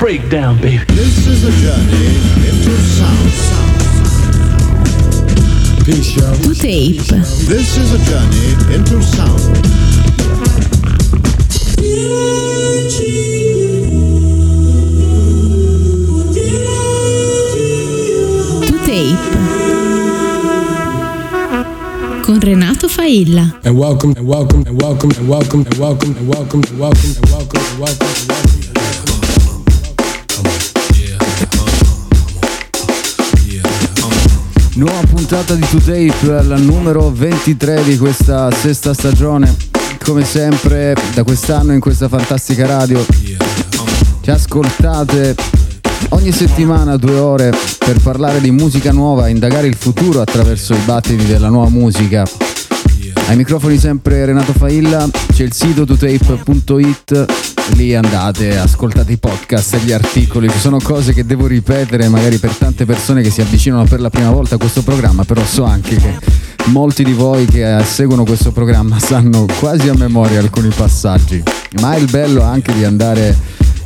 breakdown, baby. This is a journey into sound. To tape. This is a journey into sound. To tape. Con Renato Failla. and welcome and welcome and welcome and welcome and welcome and welcome and welcome and welcome and welcome and welcome. Nuova puntata di 2Tape, la numero 23 di questa sesta stagione. Come sempre, da quest'anno in questa fantastica radio, ci ascoltate ogni settimana due ore per parlare di musica nuova, indagare il futuro attraverso i battiti della nuova musica. Ai microfoni sempre Renato Failla, c'è il sito 2tape.it, lì andate, ascoltate i podcast e gli articoli, ci sono cose che devo ripetere magari per tante persone che si avvicinano per la prima volta a questo programma, però so anche che molti di voi che eh, seguono questo programma sanno quasi a memoria alcuni passaggi, ma è il bello anche di andare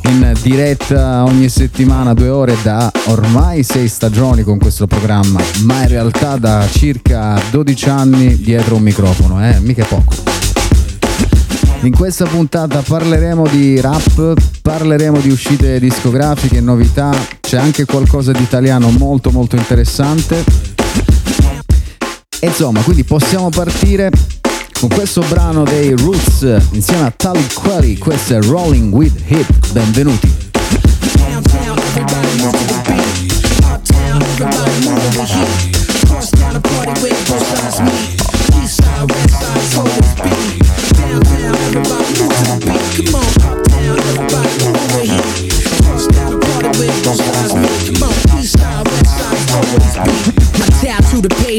in diretta ogni settimana due ore da ormai sei stagioni con questo programma, ma in realtà da circa 12 anni dietro un microfono, eh, mica poco. In questa puntata parleremo di rap, parleremo di uscite discografiche, novità, c'è anche qualcosa di italiano molto molto interessante. E insomma, quindi possiamo partire con questo brano dei Roots insieme a Talib Kweli, questo è Rolling with Hip, benvenuti. Downtown, everybody move to the beat. Uptown, everybody move to the heat. Cross down the party where both sides meet.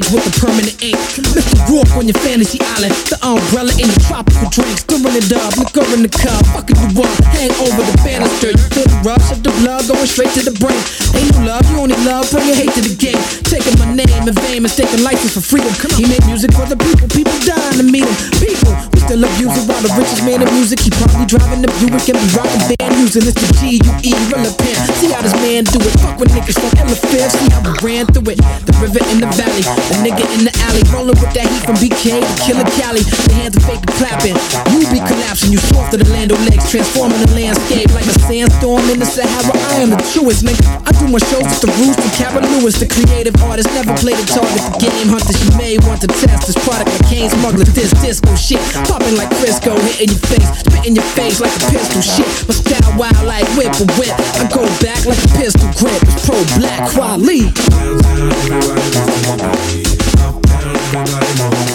With the permanent ink. Mr. Rourke on your fantasy island. The umbrella in your tropical drinks. Stirring it up, liquor in the cup. Fucking you up, hang over the banister. You feel the rush of the blood going straight to the brain. Ain't no love, you only love, bring your hate to the game. Taking my name in vain, mistaking license for freedom. He made music for the people, people dying to meet him. People, we still abuse it while the richest man in music. He probably driving the Buick and be rocking van using this the G U E relevant. See how this man do it. Fuck with niggas from Elephant. See how we ran through it. The river in the valley, the nigga in the alley, rolling with that heat from BK to Killer Cali. The hands are fake to clapping. You be collapsing, you soft to the land of legs, transforming the landscape like a sandstorm in the Sahara. I am the truest, nigga. I do my shows with the roots from Cara Lewis, the creative artist. Never played a target. The game hunters, you may want to test this product like Kane smuggler. This disco shit, popping like Crisco, hitting your face, spitting your face like a pistol shit. My style wild like whip and whip. I go back like a pistol grip. It's pro black quality.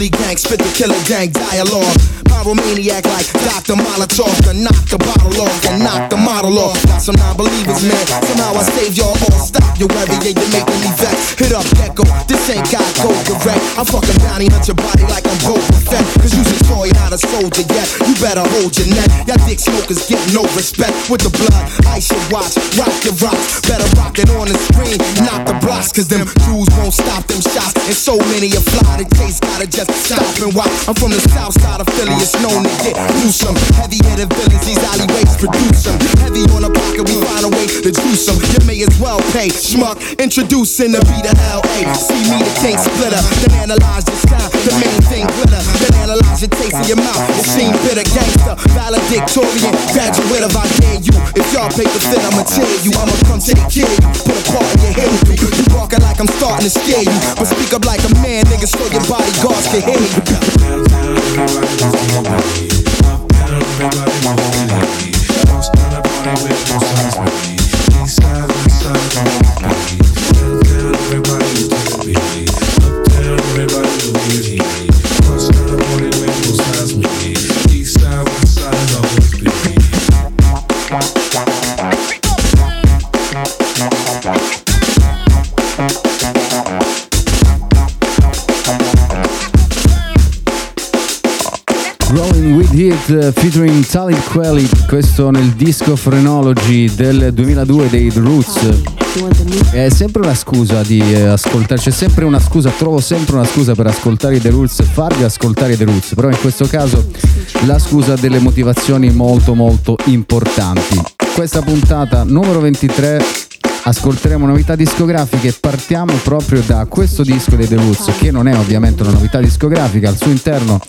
Willie gang spit the killer gang dialogue. Pyromaniac like Dr. Molotov can knock the bottle off and knock the model off. Got some non-believers, man. Somehow I saved y'all all. Stop your worry, yeah, you're making me vex. Hit up Gecko, this ain't got go direct. I'm fucking bounty hunt your body like I'm Boba Fett. Cause you's a toy, not a soldier yet. You better hold your neck. Y'all dick smokers get no respect with the blood. Ice your watch, rock your rocks. Better rock it on the screen, not the blocks. Cause them crews won't stop them shots. And so many are fly, the gotta just stop and. I'm from the south side of Philly, it's known to get gruesome. Heavy hitter villains, these alleyways produce them. Heavy on the pocket, we find a way to juice them. You may as well pay. Schmuck, introducing the beat of LA. See me, the king splitter. Then analyze the sound, the main thing glitter. Then analyze your taste in your mouth. It seem bitter, gangster, valedictorian, graduate of I dare you. If y'all pay the fit, I'ma tear you. I'ma come take care you. Put a part in your head. You, walking like I'm starting to scare you. But speak up like a man, niggas, so your bodyguards can Hey. Down, featuring Talib Kweli, questo nel disco Phrenology del 2002 dei The Roots. È sempre una scusa di eh, ascoltare, c'è sempre una scusa, trovo sempre una scusa per ascoltare i The Roots, farvi ascoltare i The Roots, però in questo caso la scusa delle motivazioni molto molto importanti. Questa puntata numero 23 ascolteremo novità discografiche partiamo proprio da questo disco dei The Roots che non è ovviamente una novità discografica al suo interno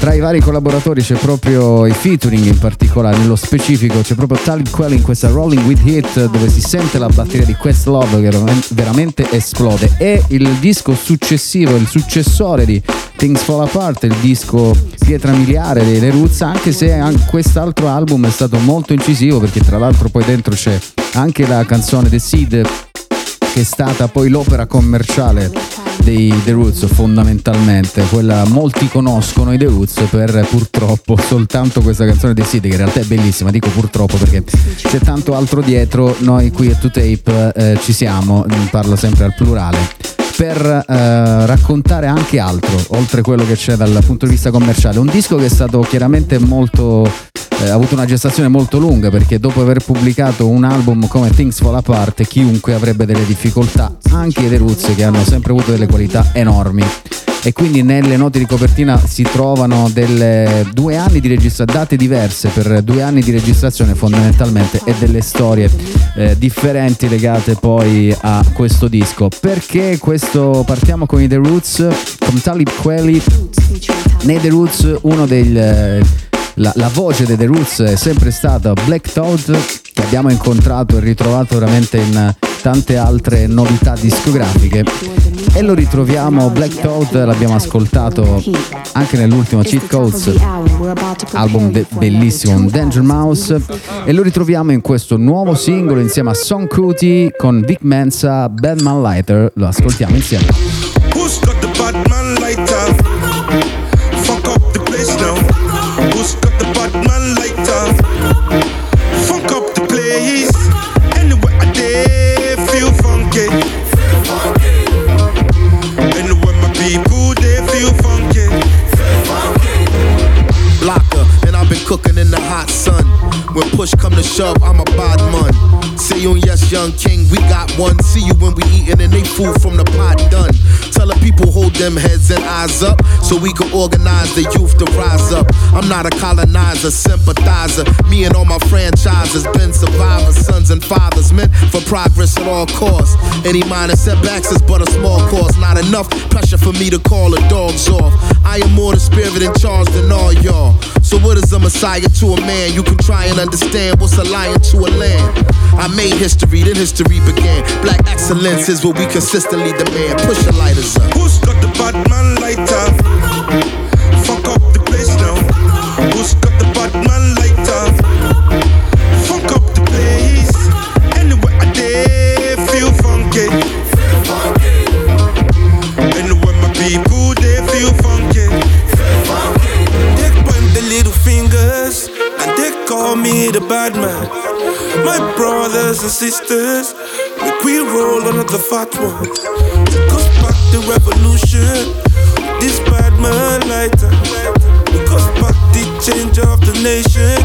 tra i vari collaboratori c'è proprio i featuring in particolare, nello specifico c'è proprio Talib Quell in questa Rolling With Hit dove si sente la batteria di Questlove che veramente esplode. E il disco successivo, il successore di Things Fall Apart, il disco pietra miliare dei The Roots, anche se quest'altro album è stato molto incisivo perché tra l'altro poi dentro c'è anche la canzone The Seed che è stata poi l'opera commerciale dei The Roots fondamentalmente, quella molti conoscono i The Roots per purtroppo soltanto questa canzone dei Sid che in realtà è bellissima, dico purtroppo perché c'è tanto altro dietro, noi qui a 2Tape eh, ci siamo, parlo sempre al plurale per eh, raccontare anche altro, oltre quello che c'è dal punto di vista commerciale. Un disco che è stato chiaramente molto eh, ha avuto una gestazione molto lunga perché dopo aver pubblicato un album come Things Fall Apart chiunque avrebbe delle difficoltà, anche i The Roots che hanno sempre avuto delle qualità enormi e quindi nelle note di copertina si trovano delle due anni di registrazione, date diverse per due anni di registrazione fondamentalmente e delle storie eh, differenti legate poi a questo disco. Perché questo partiamo con i The Roots, con Talib Kweli, nei The Roots uno dei la, la, voce dei The Roots è sempre stata Black Toad, che abbiamo incontrato e ritrovato veramente in tante altre novità discografiche. E lo ritroviamo, Black Toad l'abbiamo ascoltato anche nell'ultimo Cheat Codes, album de- bellissimo, Danger Mouse, e lo ritroviamo in questo nuovo singolo insieme a Son Cootie con Vic Mensa, Badman Lighter, lo ascoltiamo insieme. Them heads and eyes up so we can organize the youth to rise up. I'm not a colonizer, sympathizer. Me and all my franchises been survivors, sons and fathers, meant for progress at all costs. Any minor setbacks is but a small cost, not enough pressure for me to call the dogs off. I am more the spirit in charge than all y'all. So what is a messiah to a man? You can try and understand what's a lion to a lamb. I made history, then history began. Black excellence is what we consistently demand. Push the lighters up. Who's got the Batman lighter? Sisters, make we roll another fat one. Because back the revolution, this bad man lighter. Because back the change of the nation,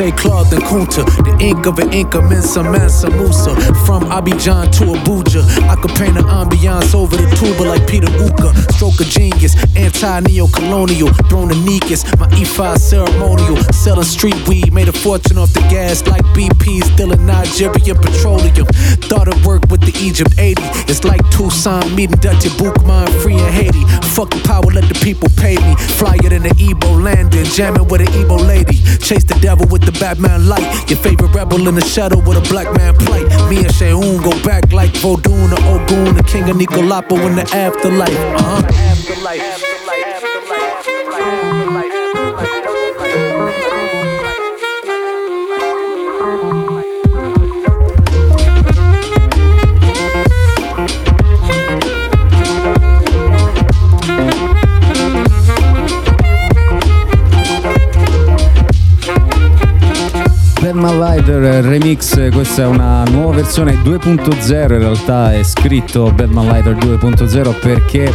Kente, Claude, and Kunta. The ink of an Inca, Mensa, Mansa, Musa. From Abidjan to Abuja. I could paint an ambiance over the tuba like Peter Uka. Stroke of genius, anti-neo-colonial. Bronicus, my E5 ceremonial. Selling street weed, made a fortune off the gas like BP. Still in Nigerian petroleum. Thought it worked with the Egypt 80. It's like Tucson meeting Dutch Bookman, free in Haiti. Fuck the power, let the people pay me. Flyer than the Ebo landing, jamming with an Ebo lady. Chase the devil with the Batman light. Your favorite rebel in the shadow with a black man plight. Me and Sheun go back like Vodun or Ogun, the king of Nicolapo in the afterlife. Uh huh. Afterlife. Lighter Remix, questa è una nuova versione 2.0, in realtà è scritto Batman Lighter 2.0 perché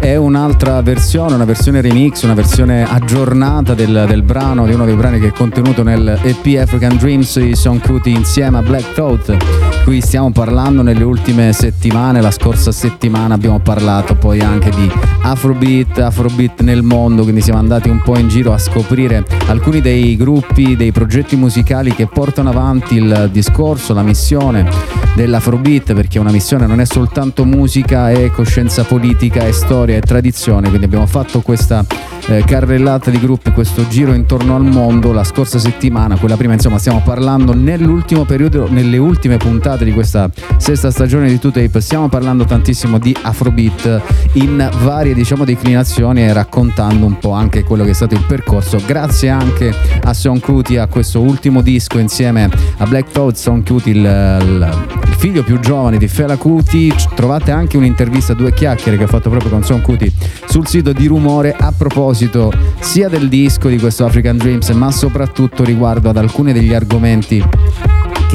è un'altra versione, una versione remix, una versione aggiornata del, del brano, di uno dei brani che è contenuto nel EP African Dreams, i Song Cutie insieme a Black Thought. Qui stiamo parlando nelle ultime settimane, la scorsa settimana abbiamo parlato poi anche di Afrobeat, Afrobeat nel mondo, quindi siamo andati un po' in giro a scoprire alcuni dei gruppi, dei progetti musicali che portano avanti il discorso, la missione dell'Afrobeat, perché una missione non è soltanto musica, è coscienza politica, è storia, è tradizione, quindi abbiamo fatto questa eh, carrellata di gruppi, questo giro intorno al mondo la scorsa settimana, quella prima insomma stiamo parlando nell'ultimo periodo, nelle ultime puntate di questa sesta stagione di 2Tape, stiamo parlando tantissimo di Afrobeat in varie diciamo declinazioni e raccontando un po' anche quello che è stato il percorso, grazie anche a Sean Cutie, a questo ultimo disco insieme a Black Thought, Sean Cutie il, il, figlio più giovane di Fela Cutie, trovate anche un'intervista due chiacchiere che ha fatto proprio con Sean Cutie sul sito di Rumore a proposito sia del disco di questo African Dreams ma soprattutto riguardo ad alcuni degli argomenti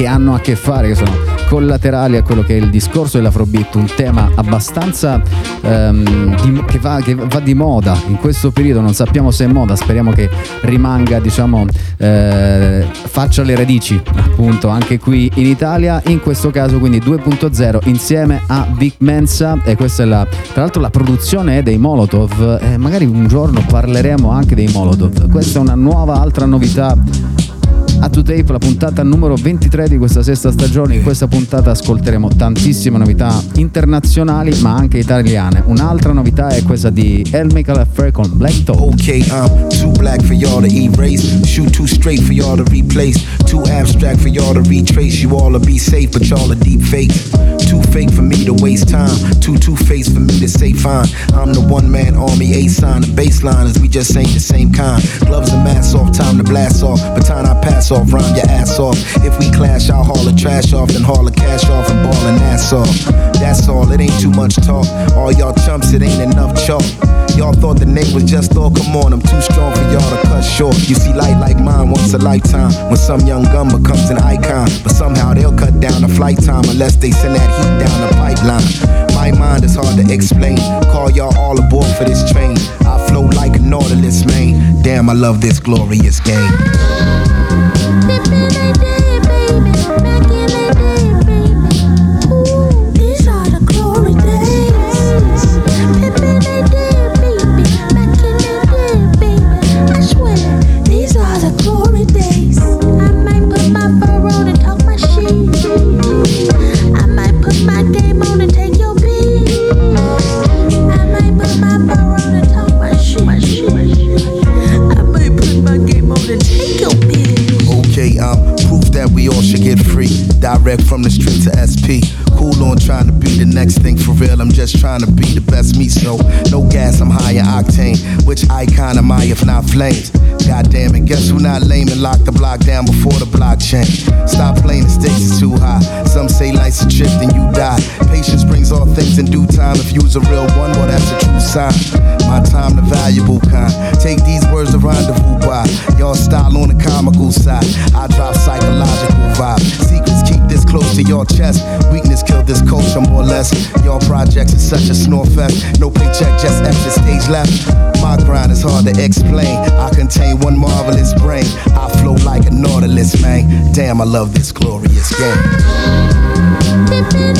che hanno a che fare, che sono collaterali a quello che è il discorso dell'Afrobeat, un tema abbastanza ehm, di, che, va, che, va, di moda in questo periodo, non sappiamo se è moda, speriamo che rimanga, diciamo, eh, faccia le radici appunto anche qui in Italia, in questo caso quindi 2.0 insieme a Big Mensa. E questa è la, tra l'altro la produzione è dei Molotov, eh, magari un giorno parleremo anche dei Molotov, questa è una nuova altra novità a To Tape, la puntata numero 23 di questa sesta stagione. In questa puntata ascolteremo tantissime novità internazionali ma anche italiane. Un'altra novità è questa di El Michael Affair con Black Toe. Okay, I'm too black for y'all to erase. Shoot too straight for y'all to replace. Too abstract for y'all to retrace. You all to be safe, but y'all are deep fake. Too fake for me to waste time. Too two faced for me to say fine. I'm the one man army, A sign. The baseline is we just ain't the same kind. Gloves and masks off, time to blast off. Baton I pass off, rhyme your ass off. If we clash, I'll haul the trash off, then haul the cash off and ball and ass off. That's all, it ain't too much talk. All y'all chumps, it ain't enough chalk. Y'all thought the name was just all, come on, I'm too strong for y'all to cut short. You see, light like mine once a lifetime. When some young gun becomes an icon, but somehow they'll cut down the flight time unless they send that heat down the pipeline. My mind is hard to explain. Call y'all all aboard for this train. I flow like a Nautilus, man. Damn, I love this glorious game. Direct from the street to SP. Cool on trying to be the next thing for real. I'm just trying to be the best me. So no gas, I'm high in octane. Which icon am I if not flames? Goddamn it, guess who not lame and locked the block down before the blockchain? Stop playing, the stakes is too high. Some say life's a trip, then you die. Patience brings all things in due time. If you's a real one, well that's a true sign. My time, the valuable kind. Take these words to rendezvous by. Y'all style on the comical side. I drop psychological vibe. This close to your chest. Weakness killed this culture more or less. Y'all projects is such a snore fest. No paycheck, just exit stage left. My grind is hard to explain. I contain one marvelous brain. I flow like a nautilus, man. Damn, I love this glorious game. Affair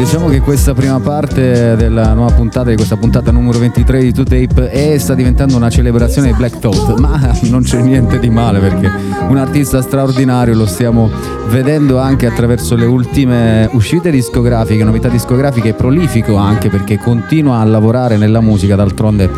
Diciamo che questa prima parte della nuova puntata, di questa puntata numero 23 di 2Tape, è, sta diventando una celebrazione di Black Toad, ma non c'è niente di male perché un artista straordinario lo stiamo vedendo anche attraverso le ultime uscite discografiche, novità discografiche, prolifico anche perché continua a lavorare nella musica, d'altronde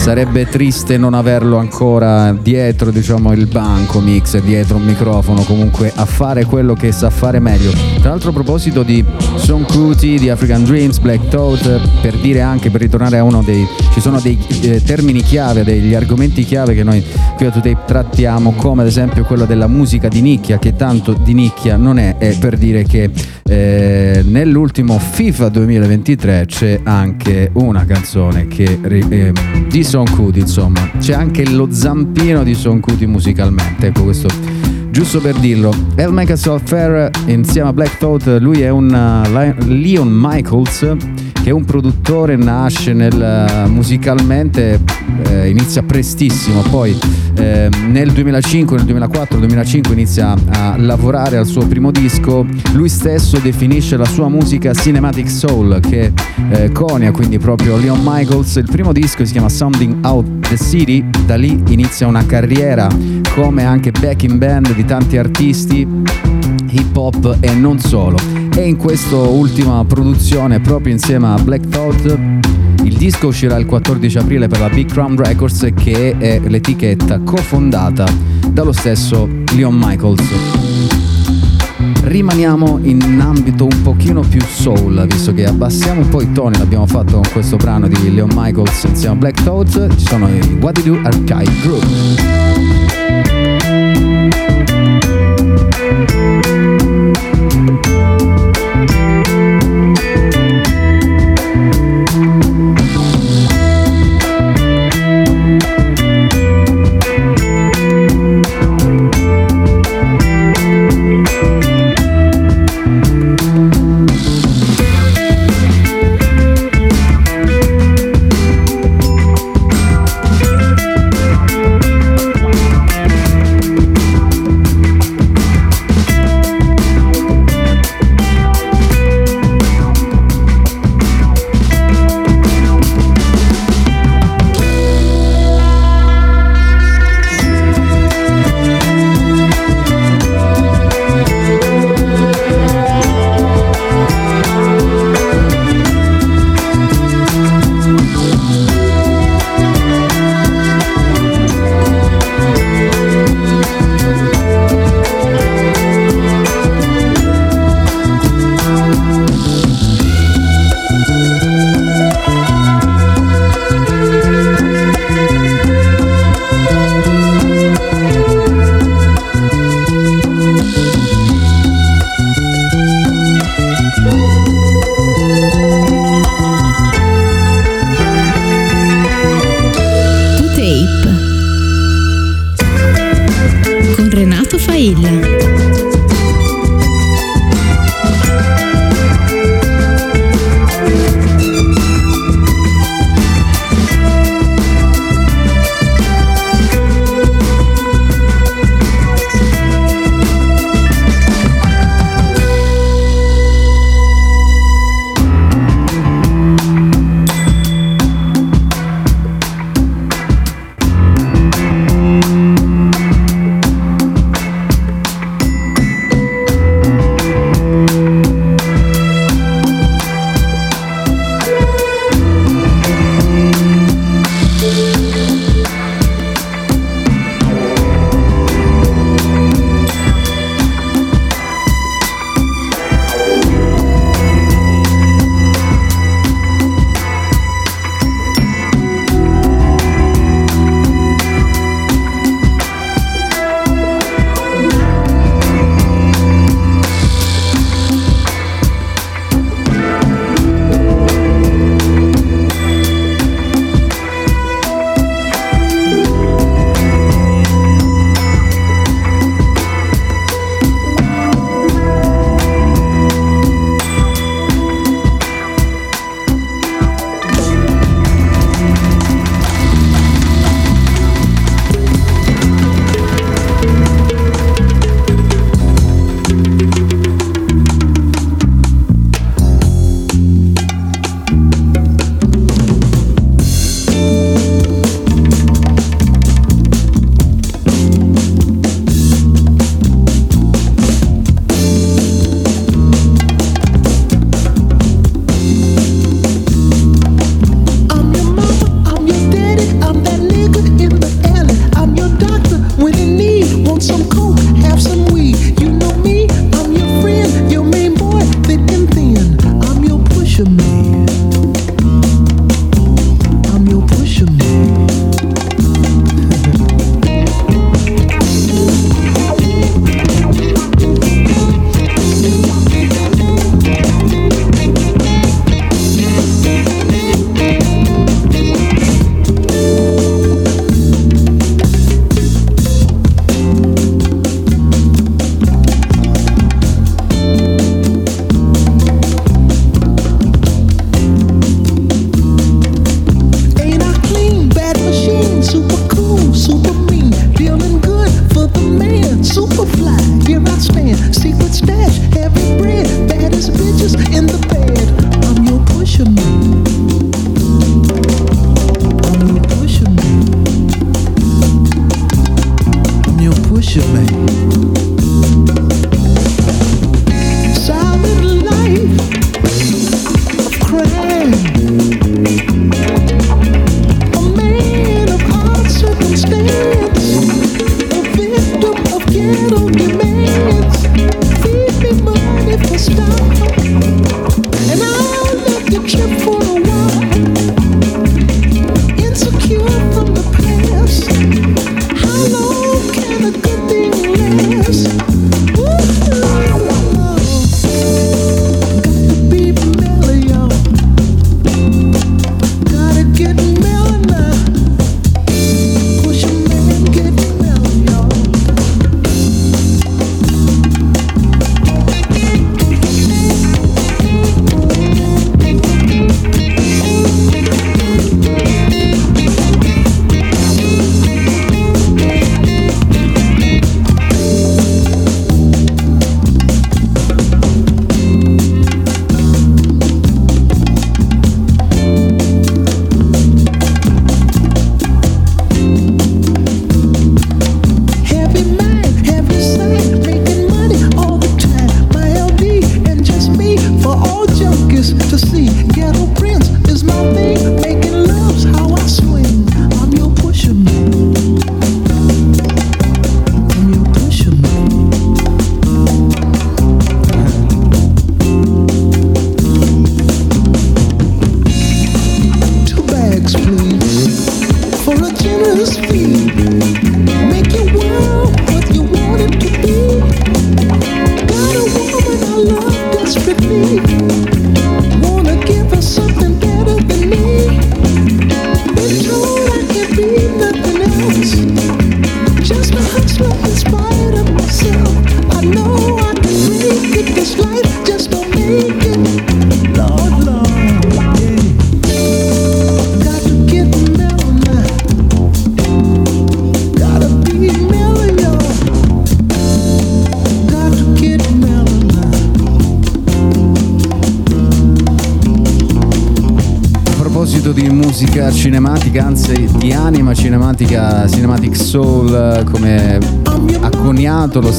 sarebbe triste non averlo ancora dietro diciamo il banco mix, dietro un microfono, comunque a fare quello che sa fare meglio. Tra l'altro a proposito di Son Cruti, di African Dreams, Black Toad, per dire anche, per ritornare a uno dei... ci sono dei eh, termini chiave, degli argomenti chiave che noi qui a Today trattiamo, come ad esempio quello della musica di nicchia, che tanto di nicchia non è, è per dire che eh, nell'ultimo FIFA 2023 c'è anche una canzone che, eh, di Son Kuti, insomma, c'è anche lo zampino di Son Kuti musicalmente, ecco questo giusto per dirlo. El Michael Fair insieme a Black Thought, lui è un uh, Leon Michaels che è un produttore, nasce nel, musicalmente, eh, inizia prestissimo, poi eh, nel 2005, nel 2004, 2005 inizia a lavorare al suo primo disco, lui stesso definisce la sua musica Cinematic Soul che eh, conia quindi proprio Leon Michaels, il primo disco si chiama Sounding Out the City, da lì inizia una carriera come anche backing band di tanti artisti hip hop e non solo. E in questa ultima produzione, proprio insieme a Black Thought, il disco uscirà il 14 aprile per la Big Crown Records, che è l'etichetta cofondata dallo stesso Leon Michaels. Rimaniamo in ambito un pochino più soul, visto che abbassiamo un po' i toni, l'abbiamo fatto con questo brano di Leon Michaels insieme a Black Thought, ci sono i What Do You Archive Group.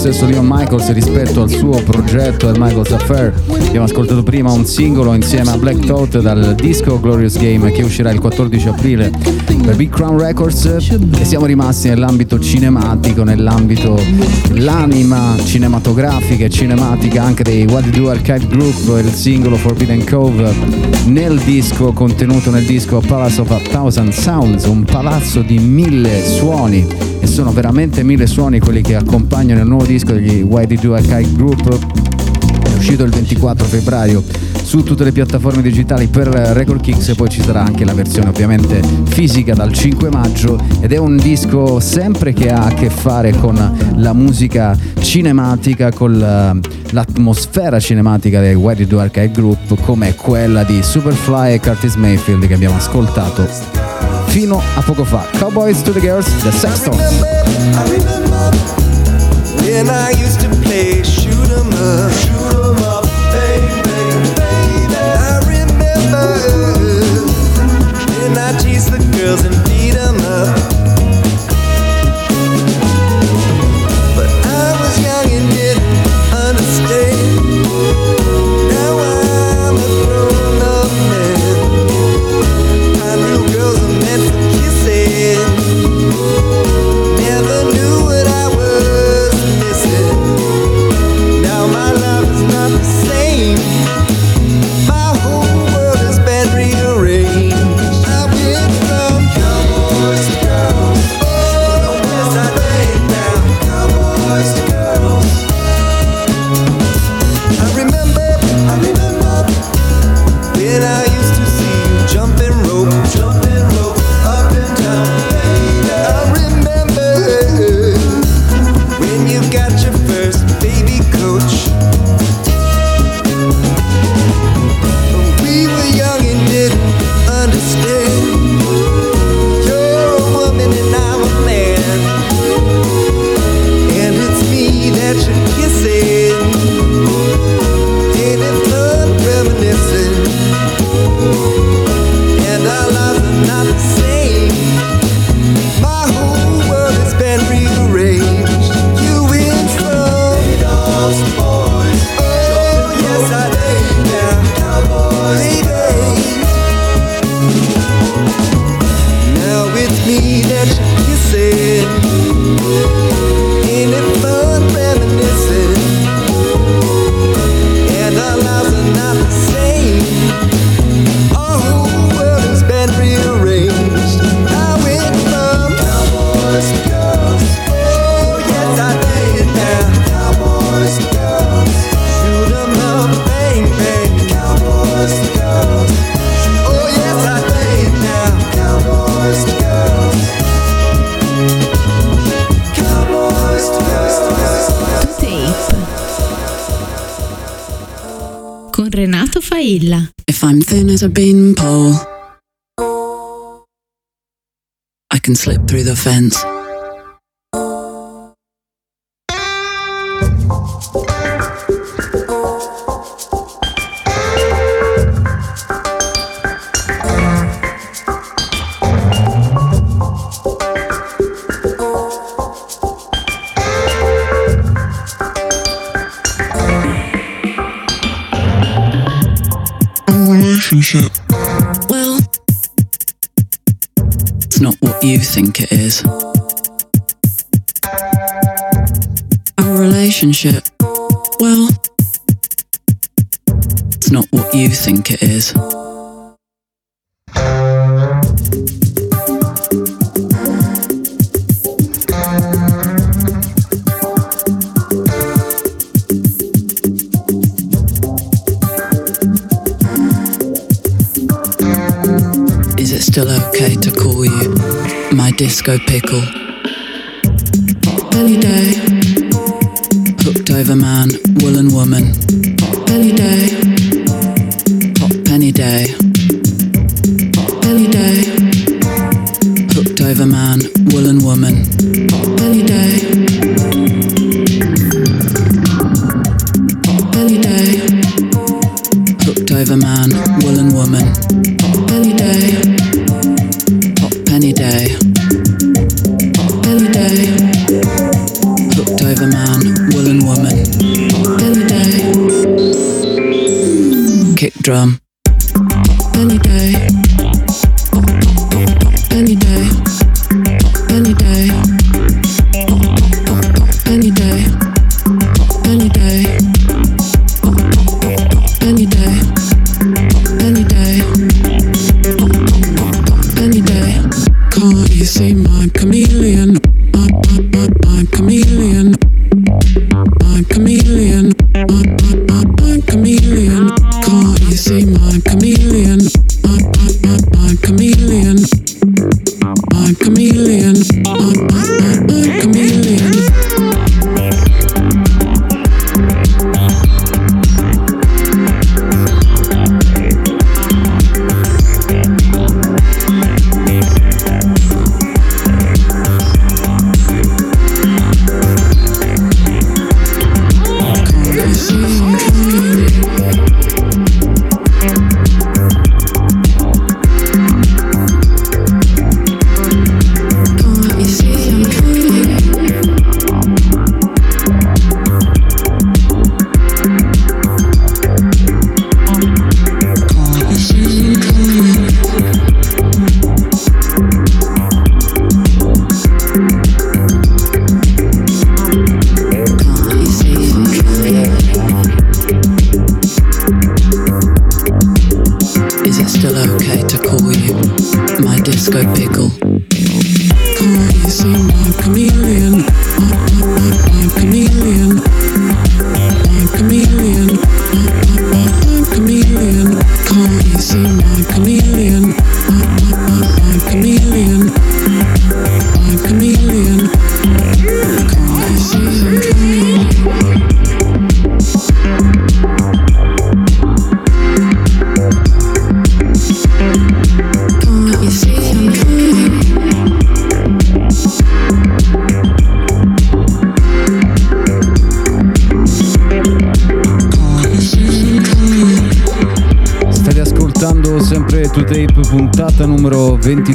Stesso Leon Michaels rispetto al suo progetto del Michaels Affair. Abbiamo ascoltato prima un singolo insieme a Black Thought dal disco Glorious Game che uscirà il 14 aprile per Big Crown Records e siamo rimasti nell'ambito cinematico, nell'ambito l'anima cinematografica e cinematica anche dei What Do Archive Group, il singolo Forbidden Cove nel disco contenuto nel disco Palace of a Thousand Sounds, un palazzo di mille suoni e sono veramente mille suoni quelli che accompagnano il nuovo disco degli Why Did You Archive Group uscito il 24 febbraio su tutte le piattaforme digitali per Record Kicks. E poi ci sarà anche la versione ovviamente fisica dal 5 maggio. Ed è un disco sempre che ha a che fare con la musica cinematica, con la- l'atmosfera cinematica dei Why Did Archive Group come quella di Superfly e Curtis Mayfield che abbiamo ascoltato fino a poco fa. Cowboys to the Girls, The Sextons. I vent. Drum.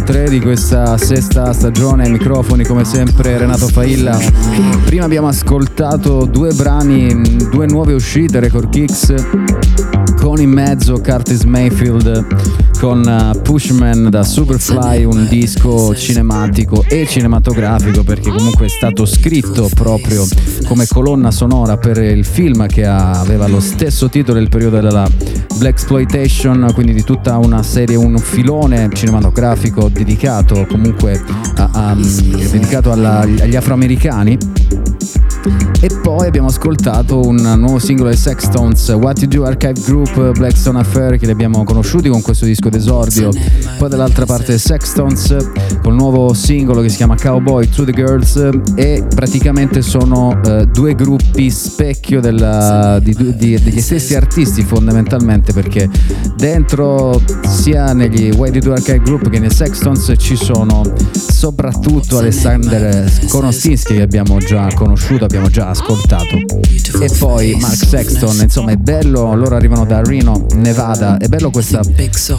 3 di questa sesta stagione ai microfoni come sempre Renato Failla. Prima abbiamo ascoltato due brani, due nuove uscite, Record Kicks con in mezzo Curtis Mayfield con uh, Pushman da Superfly, un disco cinematico e cinematografico perché comunque è stato scritto proprio come colonna sonora per il film che aveva lo stesso titolo Il periodo della Black Exploitation, quindi di tutta una serie, un filone cinematografico dedicato comunque a, a, um, dedicato alla, agli afroamericani. E poi abbiamo ascoltato un nuovo singolo dei Sextons, What You Do Archive Group, Blackstone Affair, che li abbiamo conosciuti con questo disco d'esordio. Poi dall'altra parte Sextons, col nuovo singolo che si chiama Cowboy to the Girls, e praticamente sono eh, due gruppi specchio della- di- di- degli stessi artisti fondamentalmente, perché dentro sia negli What You Do Archive Group che nei Sextons ci sono soprattutto Alexander Konostinski che abbiamo già conosciuto, abbiamo già ascoltato. E poi Mark Sexton, insomma è bello, loro arrivano da Reno, Nevada, è bello questa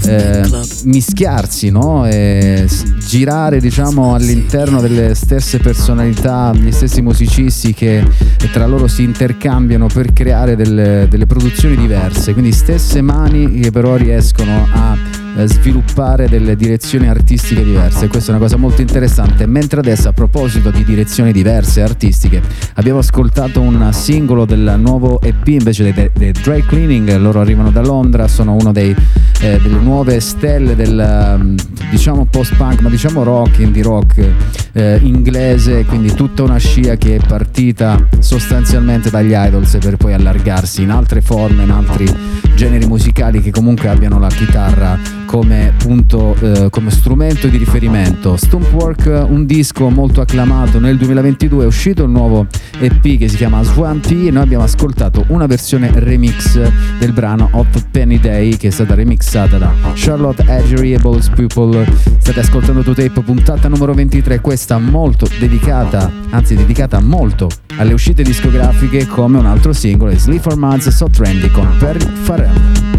eh, mischiarsi, no? E girare diciamo all'interno delle stesse personalità, gli stessi musicisti che tra loro si intercambiano per creare delle, delle produzioni diverse, quindi stesse mani che però riescono a sviluppare delle direzioni artistiche diverse. Questa è una cosa molto interessante. Mentre adesso, a proposito di direzioni diverse artistiche, abbiamo ascoltato un singolo del nuovo EP invece dei, dei, Dry Cleaning. Loro arrivano da Londra, sono uno dei, eh, delle nuove stelle del um, diciamo post-punk, ma diciamo rock, indie rock eh, inglese. Quindi tutta una scia che è partita sostanzialmente dagli idols per poi allargarsi in altre forme, in altri generi musicali che comunque abbiano la chitarra come punto, eh, come strumento di riferimento. Stumpwork, un disco molto acclamato nel 2022, è uscito il nuovo EP che si chiama Swampy e noi abbiamo ascoltato una versione remix del brano Hot Penny Day che è stata remixata da Charlotte Edgery e Balls People. State ascoltando To Tape puntata numero 23, questa molto dedicata, anzi dedicata molto alle uscite discografiche come un altro singolo, Sleep for Months So Trendy con Perry Farrell.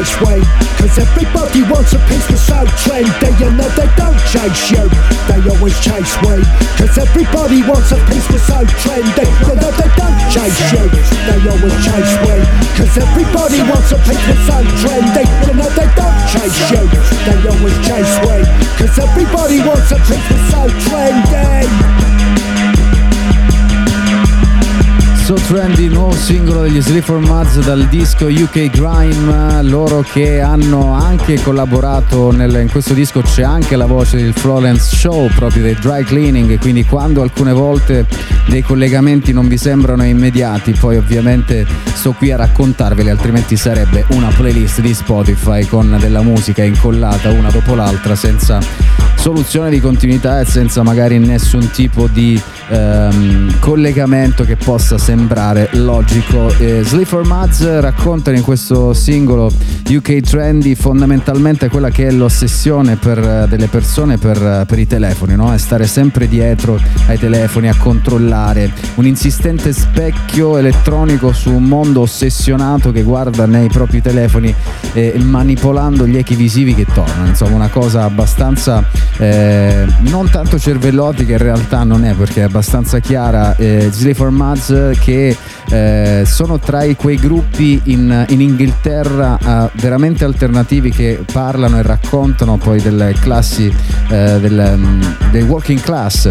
Chase we. Cause everybody wants a piece of so trendy. You know they don't chase you, they always chase we. Cause everybody wants a piece of so trendy. You know they don't chase you, they always chase we. Cause everybody wants a piece of so trendy. You know they don't chase you, they always chase we. Cause everybody wants a piece of so trendy. So Trendy, nuovo singolo degli Sleaford Muds dal disco UK Grime, loro che hanno anche collaborato nel, in questo disco c'è anche la voce del Florence Show proprio del dry cleaning, quindi quando alcune volte dei collegamenti non vi sembrano immediati, poi ovviamente sto qui a raccontarveli, altrimenti sarebbe una playlist di Spotify con della musica incollata una dopo l'altra senza soluzione di continuità e senza magari nessun tipo di ehm, collegamento che possa sembrare logico. Eh, Sleaford Muds raccontano in questo singolo UK Trendy fondamentalmente quella che è l'ossessione per eh, delle persone per, eh, per i telefoni, no? è stare sempre dietro ai telefoni a controllare un insistente specchio elettronico su un mondo ossessionato che guarda nei propri telefoni eh, manipolando gli echi visivi che tornano, insomma una cosa abbastanza eh, non tanto cervellotica in realtà non è perché è abbastanza chiara eh, for Muds che eh, sono tra i, quei gruppi in, in Inghilterra eh, veramente alternativi che parlano e raccontano poi delle classi eh, del, mm, dei working class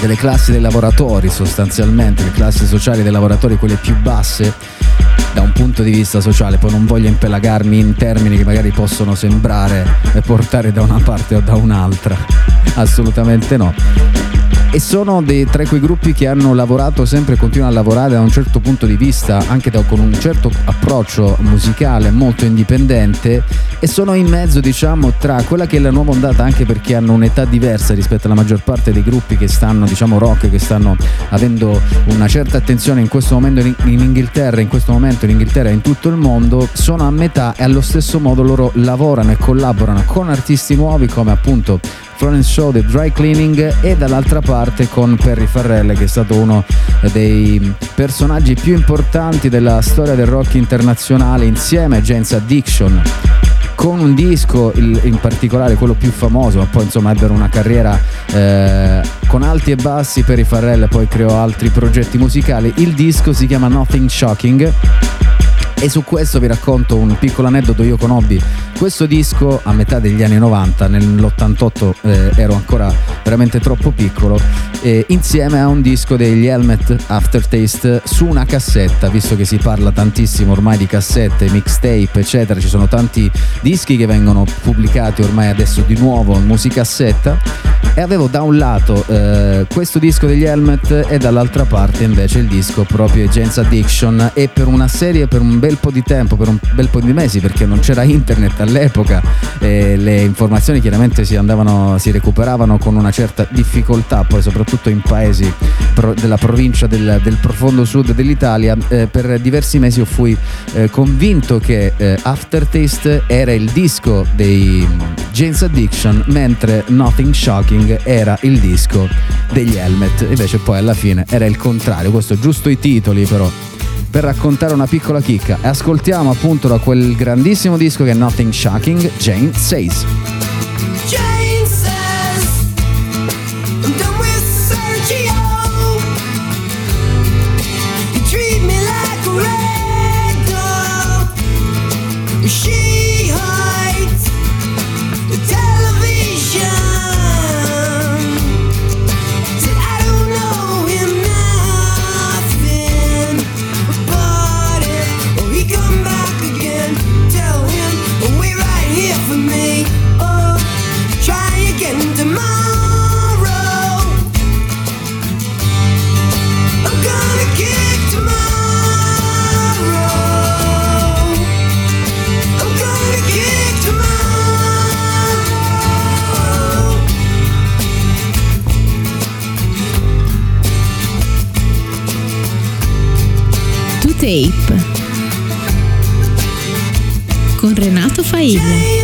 delle classi dei lavoratori sostanzialmente, le classi sociali dei lavoratori, quelle più basse da un punto di vista sociale, poi non voglio impelagarmi in termini che magari possono sembrare portare da una parte o da un'altra, assolutamente no e sono dei, tra quei gruppi che hanno lavorato sempre e continuano a lavorare da un certo punto di vista, anche da, con un certo approccio musicale molto indipendente. E sono in mezzo diciamo tra quella che è la nuova ondata anche perché hanno un'età diversa rispetto alla maggior parte dei gruppi che stanno diciamo rock che stanno avendo una certa attenzione in questo momento in, in Inghilterra, in questo momento in Inghilterra e in tutto il mondo, sono a metà e allo stesso modo loro lavorano e collaborano con artisti nuovi come appunto Florence Show The Dry Cleaning e dall'altra parte con Perry Farrell che è stato uno dei personaggi più importanti della storia del rock internazionale insieme a James Addiction con un disco in particolare quello più famoso ma poi insomma ebbero una carriera eh, con alti e bassi. Per i Farrell poi creò altri progetti musicali. Il disco si chiama Nothing Shocking e su questo vi racconto un piccolo aneddoto, io conobbi. Questo disco a metà degli anni 90, nell'88 eh, ero ancora veramente troppo piccolo, eh, insieme a un disco degli Helmet Aftertaste su una cassetta, visto che si parla tantissimo ormai di cassette, mixtape, eccetera, ci sono tanti dischi che vengono pubblicati ormai adesso di nuovo in musicassetta. E avevo da un lato eh, questo disco degli Helmet e dall'altra parte invece il disco proprio James Addiction. E per una serie, per un bel po' di tempo, per un bel po' di mesi perché non c'era internet all'epoca e le informazioni chiaramente si andavano, si recuperavano con una certa difficoltà, poi soprattutto in paesi pro, della provincia del, del, profondo sud dell'Italia, eh, per diversi mesi io fui eh, convinto che eh, Aftertaste era il disco dei James Addiction mentre Nothing Shocking era il disco degli Helmet, invece poi alla fine era il contrario, questo giusto i titoli però per raccontare una piccola chicca e ascoltiamo appunto da quel grandissimo disco che è Nothing Shocking, Jane Says. Renato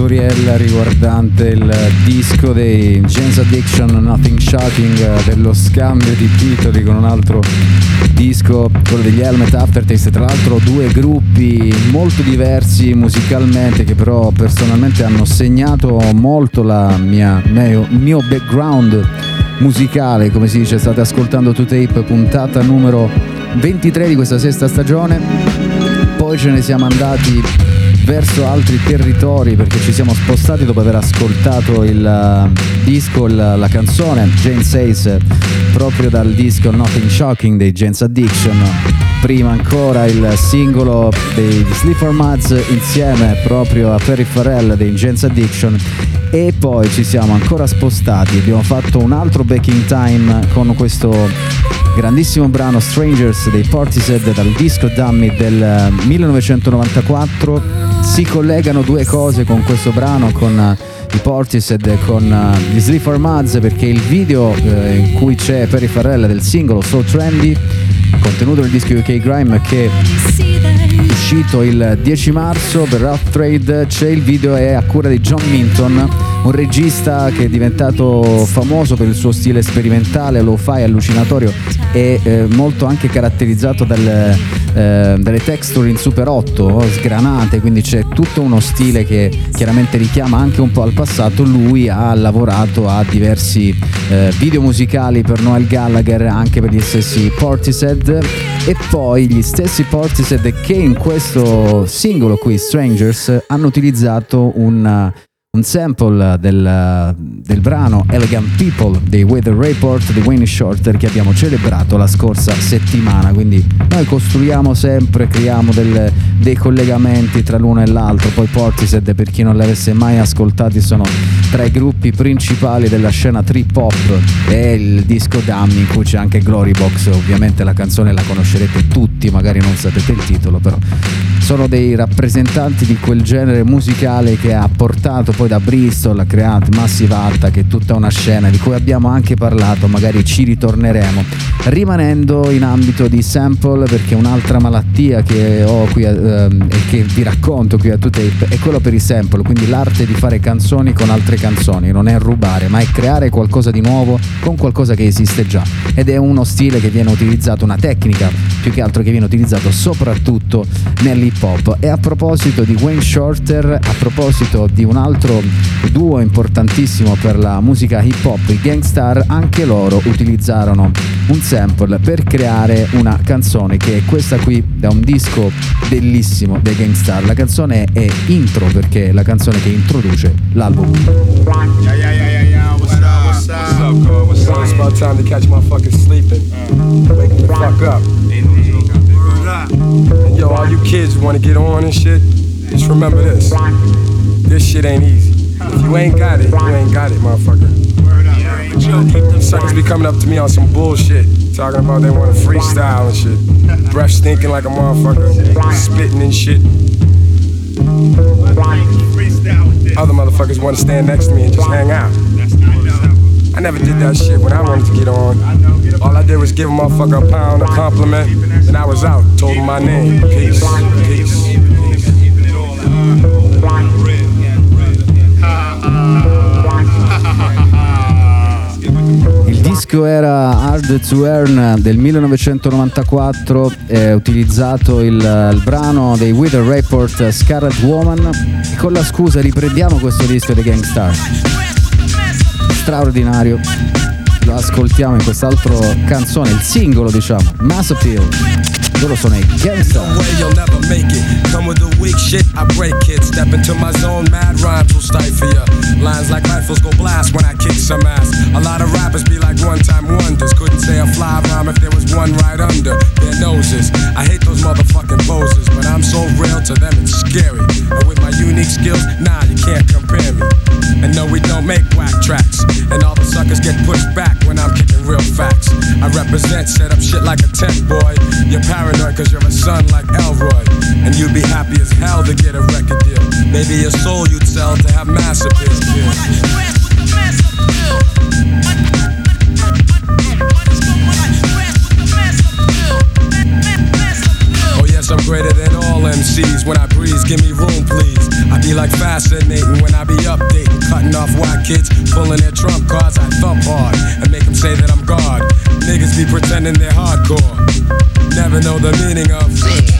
storiella riguardante il disco dei James Addiction Nothing Shocking eh, dello scambio di titoli con un altro disco, quello degli Helmet Aftertaste, tra l'altro due gruppi molto diversi musicalmente che però personalmente hanno segnato molto mia, il mio background musicale, come si dice, state ascoltando To Tape puntata numero 23 di questa sesta stagione, poi ce ne siamo andati verso altri territori perché ci siamo spostati dopo aver ascoltato il uh, disco, la, la canzone. Jane Says proprio dal disco Nothing Shocking dei Jane's Addiction. Prima ancora il singolo dei Sleeper Muds insieme proprio a Perry Farrell dei Jane's Addiction. E poi ci siamo ancora spostati, abbiamo fatto un altro backing time con questo grandissimo brano Strangers dei Portishead dal disco Dummy del 1994 si collegano due cose con questo brano con uh, i Portishead con uh, gli Sleeper Muds perché il video uh, in cui c'è Perry Farrell del singolo So Trendy contenuto nel disco UK Grime che è uscito il 10 marzo per Rough Trade c'è il video è a cura di John Minton un regista che è diventato famoso per il suo stile sperimentale, lo-fi, allucinatorio e eh, molto anche caratterizzato dal, eh, dalle texture in super 8, sgranate, quindi c'è tutto uno stile che chiaramente richiama anche un po' al passato. Lui ha lavorato a diversi eh, video musicali per Noel Gallagher, anche per gli stessi Portishead e poi gli stessi Portishead che in questo singolo qui, Strangers, hanno utilizzato un un sample del, del, brano Elegant People dei Weather Report di Wayne Shorter che abbiamo celebrato la scorsa settimana. Quindi noi costruiamo sempre creiamo del, dei collegamenti tra l'uno e l'altro. Poi Portishead per chi non li avesse mai ascoltati sono tra i gruppi principali della scena trip hop e il disco Dummy in cui c'è anche Glory Box. Ovviamente la canzone la conoscerete tutti magari non sapete il titolo però sono dei rappresentanti di quel genere musicale che ha portato poi da Bristol ha creato Massive Attack che è tutta una scena di cui abbiamo anche parlato, magari ci ritorneremo. Rimanendo in ambito di sample perché un'altra malattia che ho qui ehm, e che vi racconto qui a Tape è quello per i sample, quindi l'arte di fare canzoni con altre canzoni, non è rubare, ma è creare qualcosa di nuovo con qualcosa che esiste già ed è uno stile che viene utilizzato, una tecnica più che altro che viene utilizzato soprattutto nell'hip hop. E a proposito di Wayne Shorter, a proposito di un altro duo importantissimo per la musica hip hop, i Gangstar, anche loro utilizzarono un sample per creare una canzone che è questa qui da un disco bellissimo dei Gangstar. La canzone è intro perché è la canzone che introduce l'album. Yo, all you kids to get on and shit, just remember this. This shit ain't easy. If you ain't got it, you ain't got it, motherfucker. Suckers be coming up to me on some bullshit, talking about they want to freestyle and shit. Breath stinking like a motherfucker, spitting and shit. Other motherfuckers want to stand next to me and just hang out. I never did that shit when I wanted to get on. All I did was give a motherfucker a pound, a compliment, and I was out. Told him my name. Peace. Peace. Il disco era Hard to Earn del 1994, è utilizzato il, il brano dei Wither Report Scarlet Woman. Con la scusa riprendiamo questo disco dei Gangstar. Straordinario. Lo ascoltiamo in quest'altro canzone, il singolo diciamo, Mass Appeal. Loro sono i Gangstar. way you'll never make it. Come with the weak shit, I break it. Step into my zone, mad rhymes will stifle ya. Lines like rifles go blast when I kick some ass. A lot of rappers be like one time wonders. Couldn't say a fly rhyme if there was one right under their noses. I hate those motherfucking poses, but I'm so real to them it's scary. And with my unique skills, nah, you can't compare me. And no, we don't make whack tracks. And all the suckers get pushed back when I'm kicking real facts. I represent, set up shit like a tech boy. You're paranoid cause you're a son like Elroy. And you'd be happy as hell to get a record deal. Maybe your soul you'd sell to have mass appeal. I'm greater than all MCs. When I breeze, give me room, please. I be like fascinating when I be updating, cutting off white kids, pulling their trump cards. I thump hard and make them say that I'm God. Niggas be pretending they're hardcore, never know the meaning of.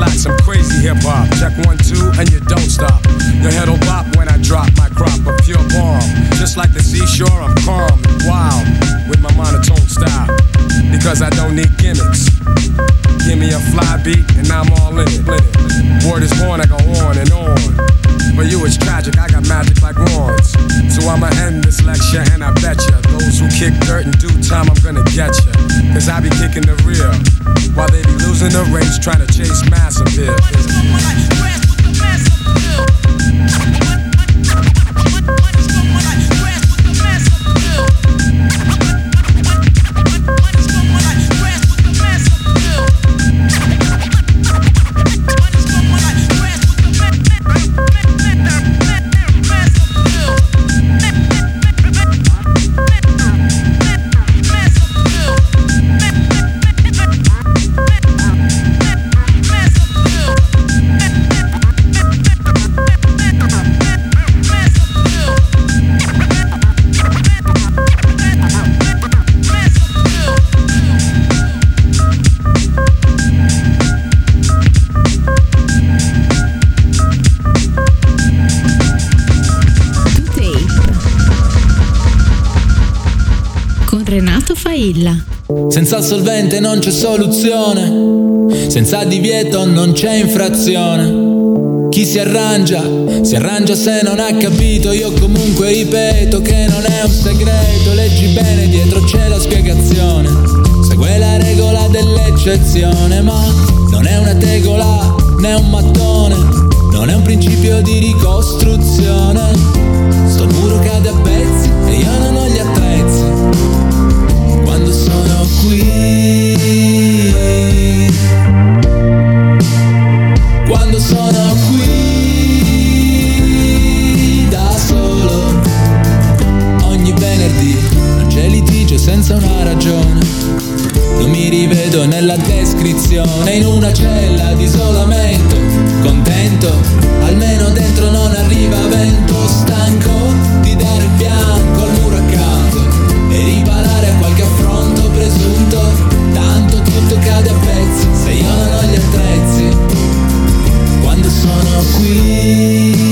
Like baggy some crazy hip hop. Check one, two, and you don't stop. Your head'll bop when I drop my crop of pure bomb. Just like the seashore, I'm calm and wild with my monotone style. Because I don't need gimmicks. Give me a fly beat, and I'm all in it. Word is born, I go on and on. For you it's tragic, I got magic like So I'ma end this lecture and I bet ya Those who kick dirt in due time I'm gonna get ya. Cause I be kicking the real While they be losing the race trying to chase mass appeal Renato Failla. Senza solvente non c'è soluzione, senza divieto non c'è infrazione. Chi si arrangia, si arrangia se non ha capito, io comunque ripeto che non è un segreto, leggi bene dietro c'è la spiegazione. Segue la regola dell'eccezione, ma non è una tegola né un mattone, non è un principio di ricostruzione. Sto muro cade a pezzi e io non ho almeno dentro non arriva vento. Stanco sono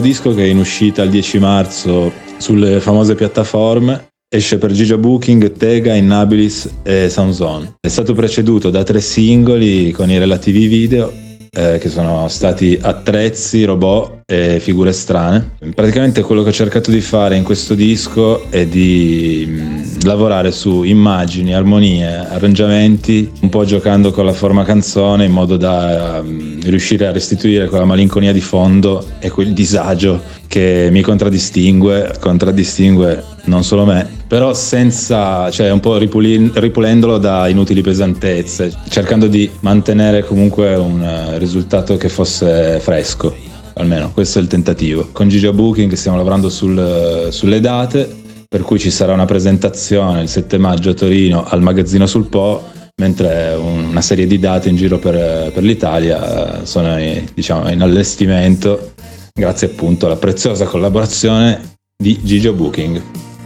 nuovo disco che è in uscita il 10 marzo sulle famose piattaforme. Esce per Gigia Booking, Tega, Innabilis e Soundzone. È stato preceduto da tre singoli con i relativi video eh, che sono stati attrezzi, robot e figure strane. Praticamente quello che ho cercato di fare in questo disco è di mh, lavorare su immagini, armonie, arrangiamenti, un po' giocando con la forma canzone in modo da mh, riuscire a restituire quella malinconia di fondo e quel disagio che mi contraddistingue, contraddistingue non solo me, però senza, cioè un po' ripuli- ripulendolo da inutili pesantezze, cercando di mantenere comunque un eh, risultato che fosse fresco, almeno questo è il tentativo. Con Gigia Booking stiamo lavorando sul- sulle date, per cui ci sarà una presentazione il 7 maggio a Torino al magazzino sul Po, mentre un- una serie di date in giro per, per l'Italia sono diciamo, in allestimento grazie appunto alla preziosa collaborazione di Gigio Booking.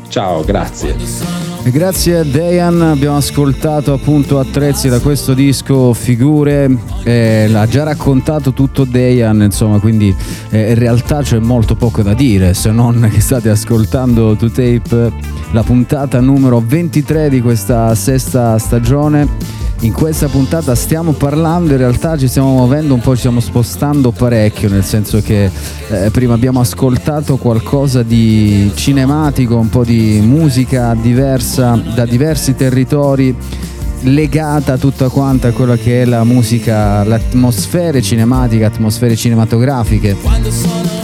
Ciao, grazie. Grazie a Dejan abbiamo ascoltato appunto attrezzi da questo disco Figure, eh, l'ha già raccontato tutto Dejan, insomma, quindi eh, in realtà c'è molto poco da dire se non che state ascoltando To Tape la puntata numero 23 di questa sesta stagione. In questa puntata stiamo parlando, in realtà ci stiamo muovendo un po', ci stiamo spostando parecchio, nel senso che eh, prima abbiamo ascoltato qualcosa di cinematico, un po' di musica diversa da diversi territori legata tutta quanta quella che è la musica, le atmosfere cinematiche, atmosfere cinematografiche.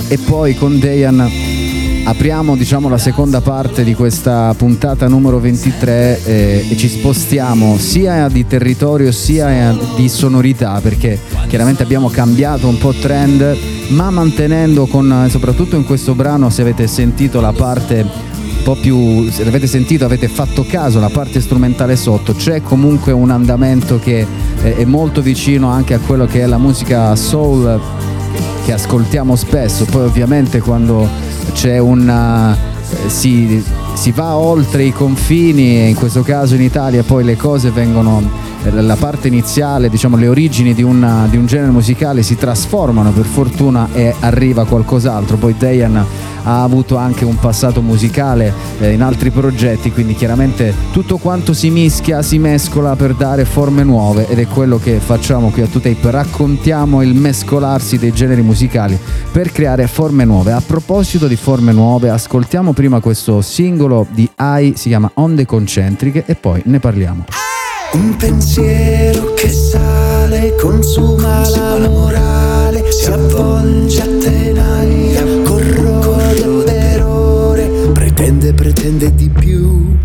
E poi con Dejan apriamo diciamo la seconda parte di questa puntata numero 23 eh, e ci spostiamo sia di territorio sia di sonorità perché chiaramente abbiamo cambiato un po' trend ma mantenendo con soprattutto in questo brano se avete sentito la parte po' più se l'avete sentito avete fatto caso alla parte strumentale sotto. C'è comunque un andamento che è, molto vicino anche a quello che è la musica soul che ascoltiamo spesso. Poi ovviamente quando c'è una eh, si, si, va oltre i confini e in questo caso in Italia poi le cose vengono eh, la parte iniziale diciamo le origini di, una, di un genere musicale si trasformano per fortuna e arriva qualcos'altro poi Dejan ha avuto anche un passato musicale eh, in altri progetti, quindi chiaramente tutto quanto si mischia, si mescola per dare forme nuove ed è quello che facciamo qui a Tape, raccontiamo il mescolarsi dei generi musicali per creare forme nuove. A proposito di forme nuove, ascoltiamo prima questo singolo di AI, si chiama Onde concentriche e poi ne parliamo. Un pensiero che sale, consuma la morale, si avvolge a tenaglia, corrode per ore, pretende, pretende di più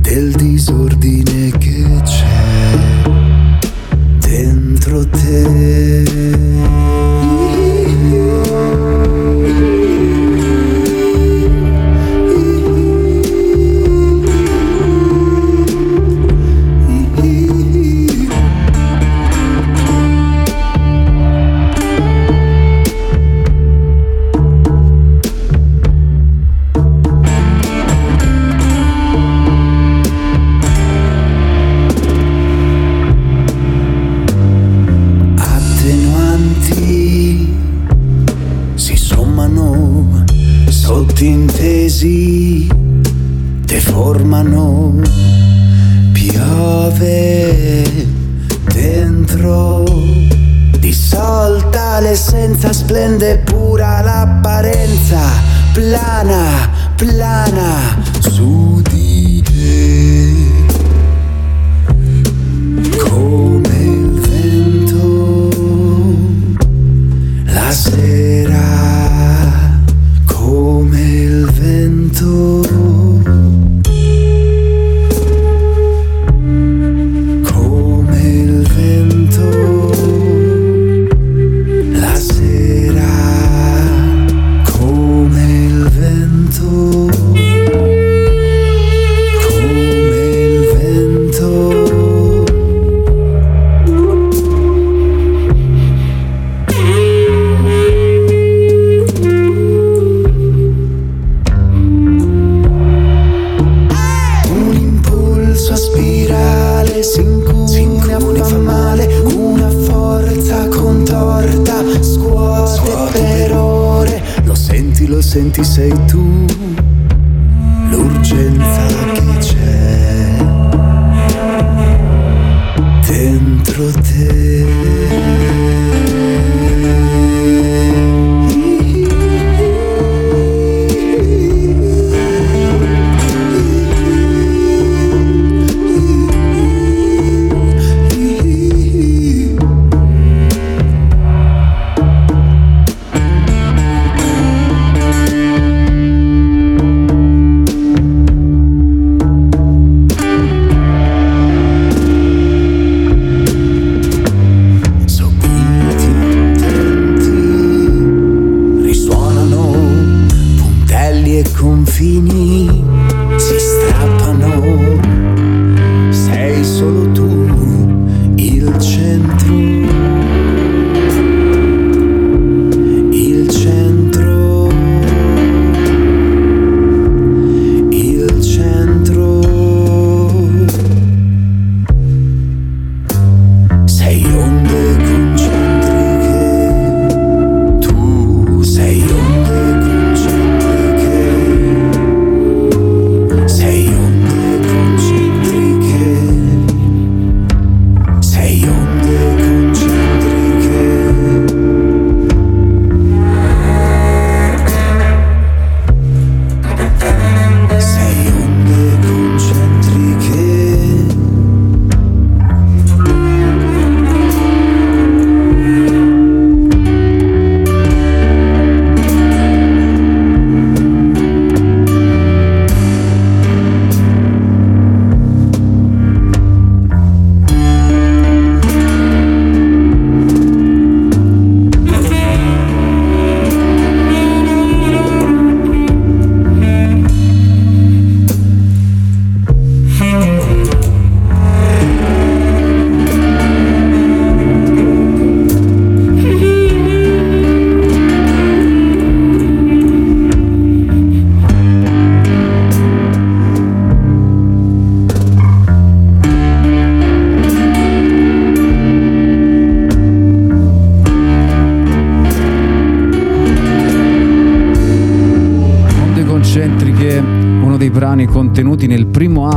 del disordine che c'è dentro te.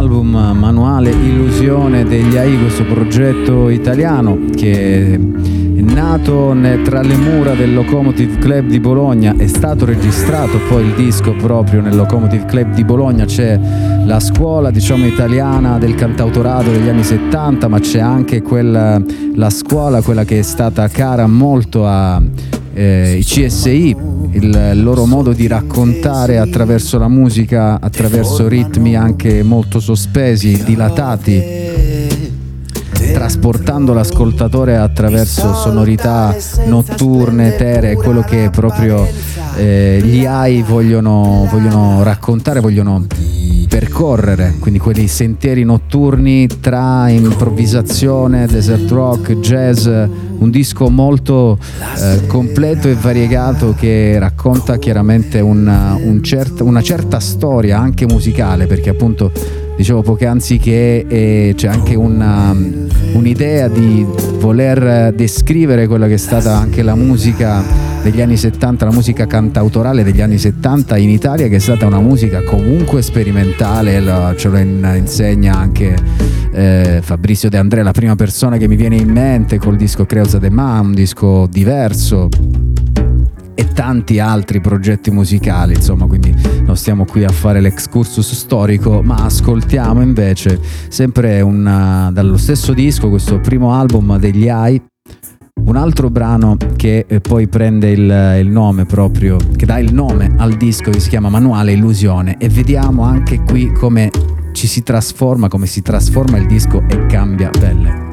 Album manuale Illusione degli AI, questo progetto italiano che è nato tra le mura del Locomotive Club di Bologna, è stato registrato poi il disco proprio nel Locomotive Club di Bologna, c'è la scuola diciamo italiana del cantautorato degli anni 70, ma c'è anche quella, la scuola, quella che è stata cara molto a eh, CSI, il loro modo di raccontare attraverso la musica, attraverso ritmi anche molto sospesi, dilatati, trasportando l'ascoltatore attraverso sonorità notturne, eteree, quello che proprio eh, gli AI vogliono, vogliono raccontare, vogliono percorrere, quindi quei sentieri notturni tra improvvisazione, desert rock, jazz, un disco molto eh, completo e variegato che racconta chiaramente una, un cert- una certa storia anche musicale, perché appunto dicevo poc'anzi che eh, c'è anche una, un'idea di voler descrivere quella che è stata anche la musica degli anni 70, la musica cantautorale degli anni 70 in Italia, che è stata una musica comunque sperimentale, lo- ce lo in- insegna anche eh, Fabrizio De André, la prima persona che mi viene in mente col disco Creusa de Ma, un disco diverso e tanti altri progetti musicali, insomma, quindi non stiamo qui a fare l'excursus storico, ma ascoltiamo invece sempre una- dallo stesso disco, questo primo album degli AI, un altro brano che eh, poi prende il, il nome proprio, che dà il nome al disco che si chiama Manuale Illusione e vediamo anche qui come ci si trasforma, come si trasforma il disco e cambia pelle.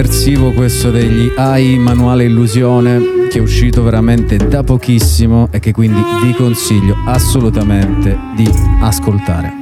Immersivo questo degli AI Manuale Illusione che è uscito veramente da pochissimo e che quindi vi consiglio assolutamente di ascoltare.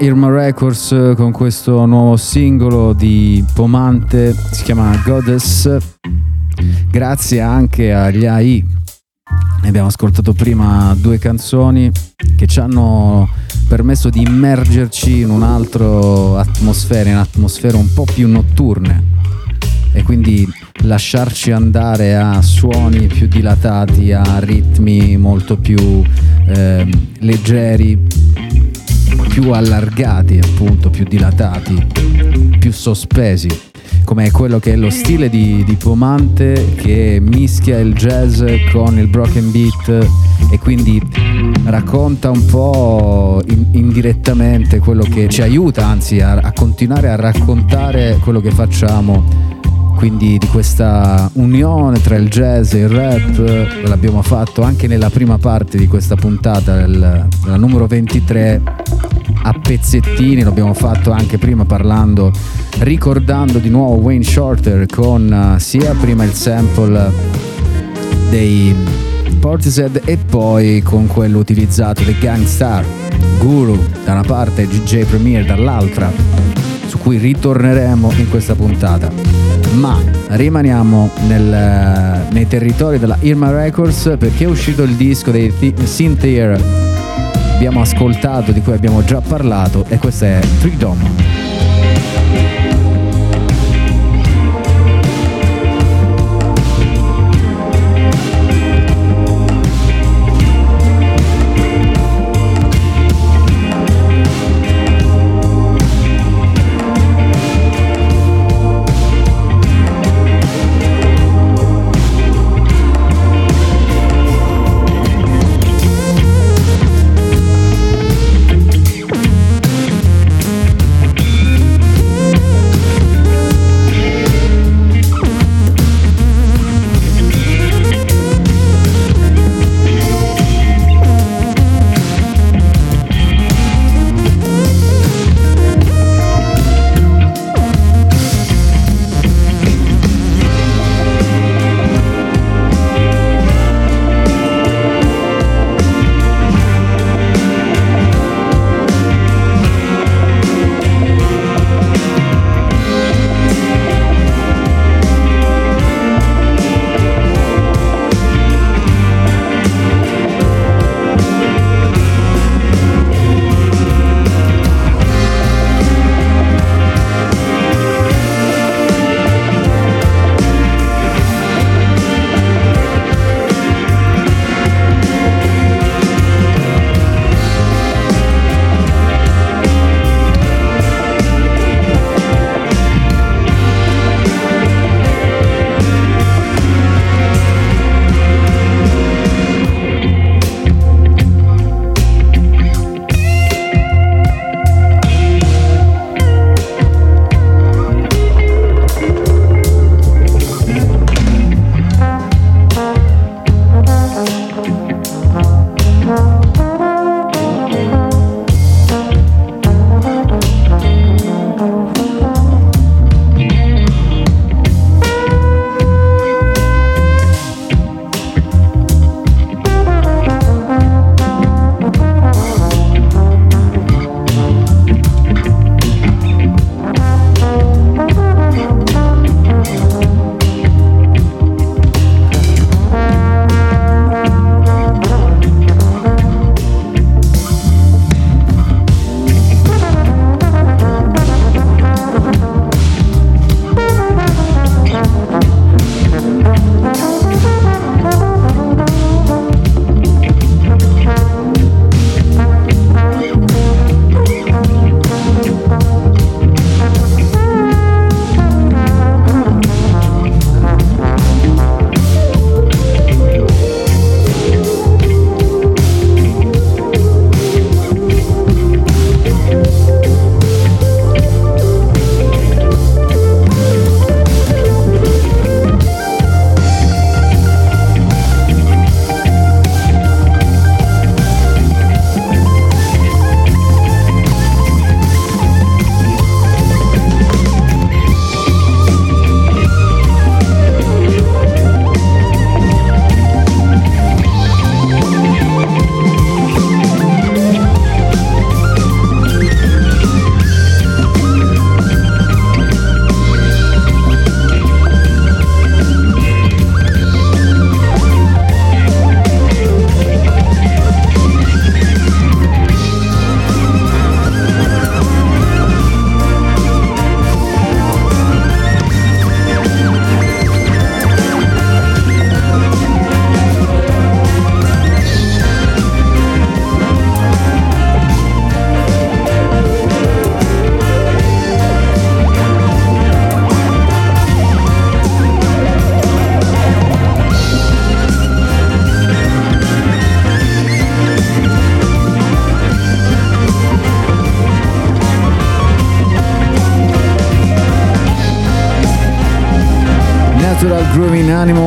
Irma Records eh, con questo nuovo singolo di Pomante, si chiama Goddess. Grazie anche agli AI. Abbiamo ascoltato prima due canzoni che ci hanno permesso di immergerci in un'altra atmosfera, in atmosfere un po' più notturne e quindi lasciarci andare a suoni più dilatati, a ritmi molto più eh, leggeri, più allargati appunto, più dilatati, più sospesi, come quello che è lo stile di, di Pomante che mischia il jazz con il broken beat e quindi racconta un po' in- indirettamente quello che ci aiuta anzi a, a continuare a raccontare quello che facciamo quindi di questa unione tra il jazz e il rap l'abbiamo fatto anche nella prima parte di questa puntata, la numero 23 a pezzettini, l'abbiamo fatto anche prima parlando, ricordando di nuovo Wayne Shorter con eh, sia prima il sample dei Portishead e poi con quello utilizzato dei Gangstar, Guru da una parte e DJ Premier dall'altra, su cui ritorneremo in questa puntata. Ma rimaniamo nel- nei territori della Irma Records perché è uscito il disco dei Synthia abbiamo ascoltato, di cui abbiamo già parlato e questo è Freedom.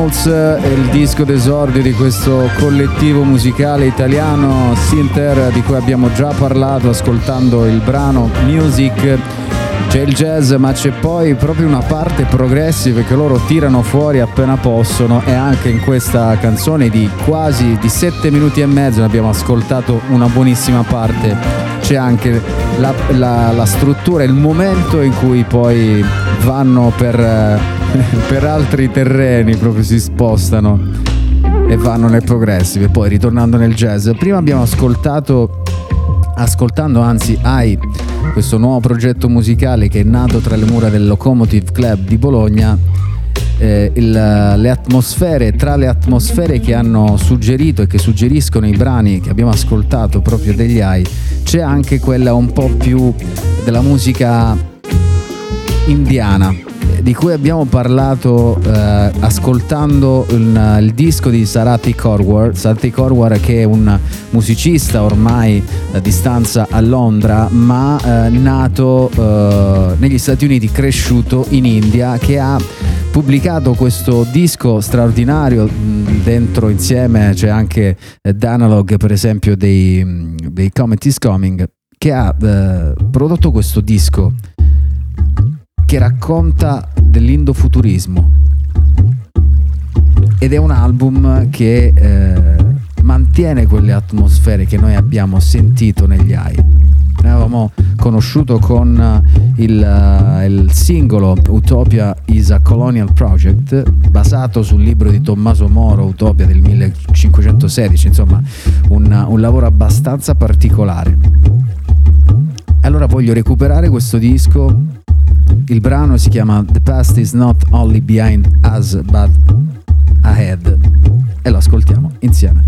Animals è il disco d'esordio di questo collettivo musicale italiano Sinter di cui abbiamo già parlato ascoltando il brano Music. C'è il jazz ma c'è poi proprio una parte progressive che loro tirano fuori appena possono e anche in questa canzone di quasi di 7 minuti e mezzo abbiamo ascoltato una buonissima parte. C'è anche la, la- la struttura, il momento in cui poi vanno per, eh, per altri terreni, proprio si spostano e vanno nel progressive, poi ritornando nel jazz. Prima abbiamo ascoltato, ascoltando anzi AI, questo nuovo progetto musicale che è nato tra le mura del Locomotive Club di Bologna, eh, il- le atmosfere, tra le atmosfere che hanno suggerito e che suggeriscono i brani che abbiamo ascoltato proprio degli AI, c'è anche quella un po' più della musica indiana di cui abbiamo parlato eh, ascoltando il, il disco di Sarati Korwar, Sarati Korwar che è un musicista ormai a distanza a Londra ma eh, nato eh, negli Stati Uniti, cresciuto in India che ha pubblicato questo disco straordinario dentro insieme c'è anche eh, Danalog per esempio dei, dei Comet is Coming che ha eh, prodotto questo disco che racconta dell'indofuturismo ed è un album che eh, mantiene quelle atmosfere che noi abbiamo sentito negli AI. Noi avevamo conosciuto con eh, il, eh, il singolo Utopia is a Colonial Project basato sul libro di Tommaso Moro Utopia del 1516, insomma un, un lavoro abbastanza particolare. Allora voglio recuperare questo disco il brano si chiama The Past is not only behind us but ahead e lo ascoltiamo insieme.